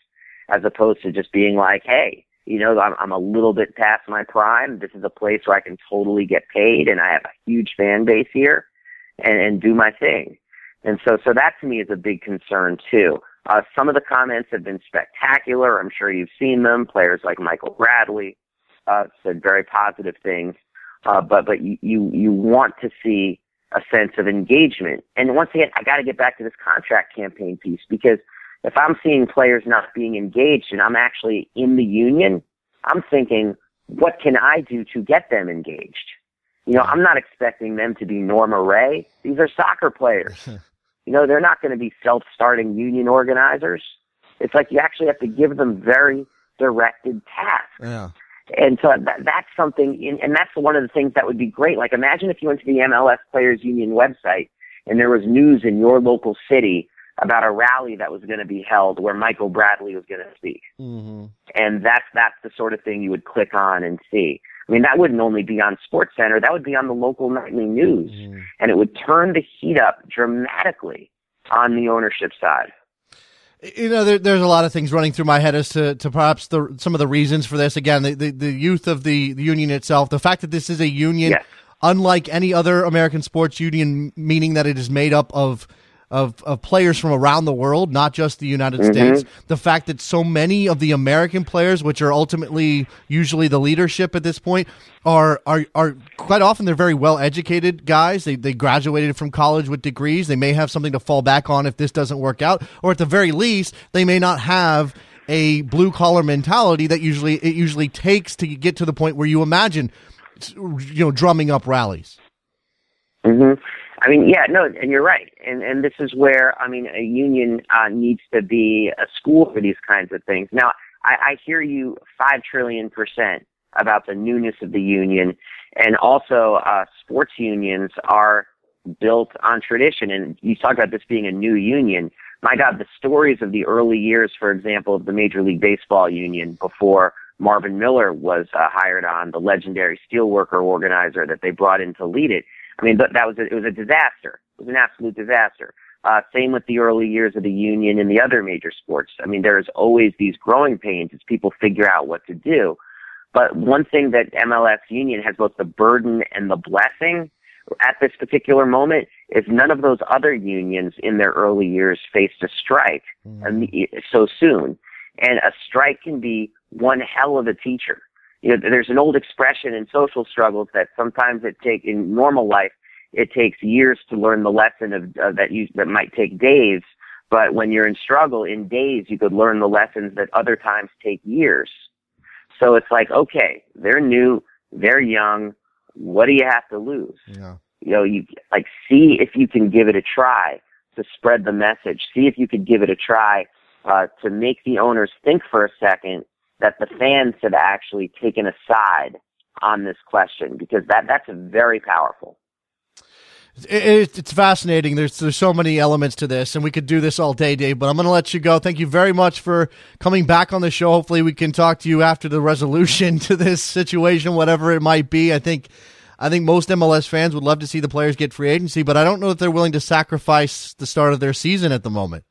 as opposed to just being like, hey, you know, I'm, I'm a little bit past my prime. This is a place where I can totally get paid, and I have a huge fan base here, and, and do my thing. And so, so that to me is a big concern too. Uh, some of the comments have been spectacular. I'm sure you've seen them. Players like Michael Bradley uh, said very positive things, uh, but but you, you want to see a sense of engagement. And once again, I got to get back to this contract campaign piece because if I'm seeing players not being engaged and I'm actually in the union, I'm thinking, what can I do to get them engaged? You know, I'm not expecting them to be Norma Rae. These are soccer players. you know, they're not going to be self-starting union organizers. It's like you actually have to give them very directed tasks. Yeah. And so that, that's something, in, and that's one of the things that would be great. Like imagine if you went to the MLS Players Union website and there was news in your local city about a rally that was going to be held where Michael Bradley was going to speak. Mm-hmm. And that's, that's the sort of thing you would click on and see. I mean, that wouldn't only be on Sports Center, that would be on the local nightly news. Mm-hmm. And it would turn the heat up dramatically on the ownership side. You know, there, there's a lot of things running through my head as to, to perhaps the, some of the reasons for this. Again, the, the, the youth of the, the union itself, the fact that this is a union, Yes. unlike any other American sports union, meaning that it is made up of of, of players from around the world, not just the United States. The fact that so many of the American players, which are ultimately usually the leadership at this point, are are are quite often they're very well educated guys. They they graduated from college with degrees. They may have something to fall back on if this doesn't work out, or at the very least, they may not have a blue collar mentality that usually it usually takes to get to the point where you imagine you know drumming up rallies. hmm I mean, yeah, no, and you're right, and and this is where I mean, a union uh, needs to be a school for these kinds of things. Now, I, I hear you five trillion percent about the newness of the union, and also uh, sports unions are built on tradition. And you talk about this being a new union. My God, the stories of the early years, for example, of the Major League Baseball union before Marvin Miller was uh, hired on, the legendary steelworker organizer that they brought in to lead it. I mean, that, that was a, it was a disaster. It was an absolute disaster. Uh, same with the early years of the union and the other major sports. I mean, there's always these growing pains as people figure out what to do. But one thing that MLS union has both the burden and the blessing at this particular moment is none of those other unions in their early years faced a strike imme- so soon. And a strike can be one hell of a teacher. You know, there's an old expression in social struggles that sometimes it take in normal life, it takes years to learn the lesson of uh, that you that might take days. But when you're in struggle, in days you could learn the lessons that other times take years. So it's like, okay, they're new, they're young. What do you have to lose? Yeah. You know, you like see if you can give it a try to spread the message. See if you could give it a try uh, to make the owners think for a second that the fans have actually taken a side on this question because that that's very powerful. It, it, it's fascinating. There's there's so many elements to this, and we could do this all day, Dave. But I'm going to let you go. Thank you very much for coming back on the show. Hopefully, we can talk to you after the resolution to this situation, whatever it might be. I think I think most MLS fans would love to see the players get free agency, but I don't know if they're willing to sacrifice the start of their season at the moment.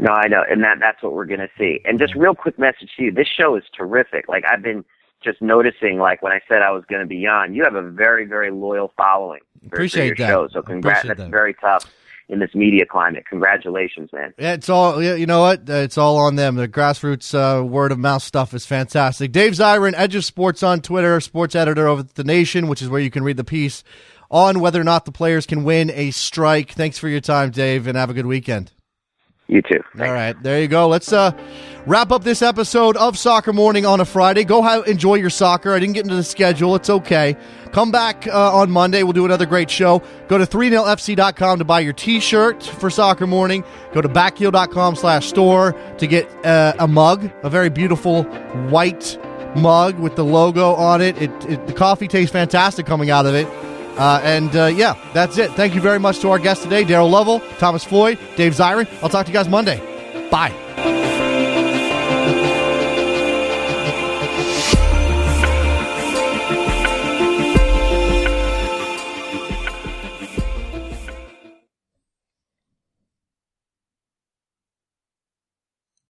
No, I know, and that that's what we're going to see. And just real quick message to you: this show is terrific. Like I've been just noticing, like when I said I was going to be on, you have a very very loyal following for, Appreciate for your that. show. So congrats. Appreciate That's that. very tough in this media climate. Congratulations, man. Yeah, it's all yeah, you know what? It's all on them. The grassroots uh, word of mouth stuff is fantastic. Dave Zirin, Edge of Sports on Twitter, sports editor over at the Nation, which is where you can read the piece on whether or not the players can win a strike. Thanks for your time, Dave, and have a good weekend. You too. All right, there you go. Let's uh, wrap up this episode of Soccer Morning on a Friday. Go ha- enjoy your soccer. I didn't get into the schedule. It's okay. Come back uh, on Monday. We'll do another great show. Go to 3nilfc.com to buy your t-shirt for Soccer Morning. Go to backheel.com slash store to get uh, a mug, a very beautiful white mug with the logo on it. It, it. The coffee tastes fantastic coming out of it. Uh, and uh, yeah, that's it. Thank you very much to our guests today, Darrell Lovell, Thomas Floyd, Dave Zirin. I'll talk to you guys Monday. Bye.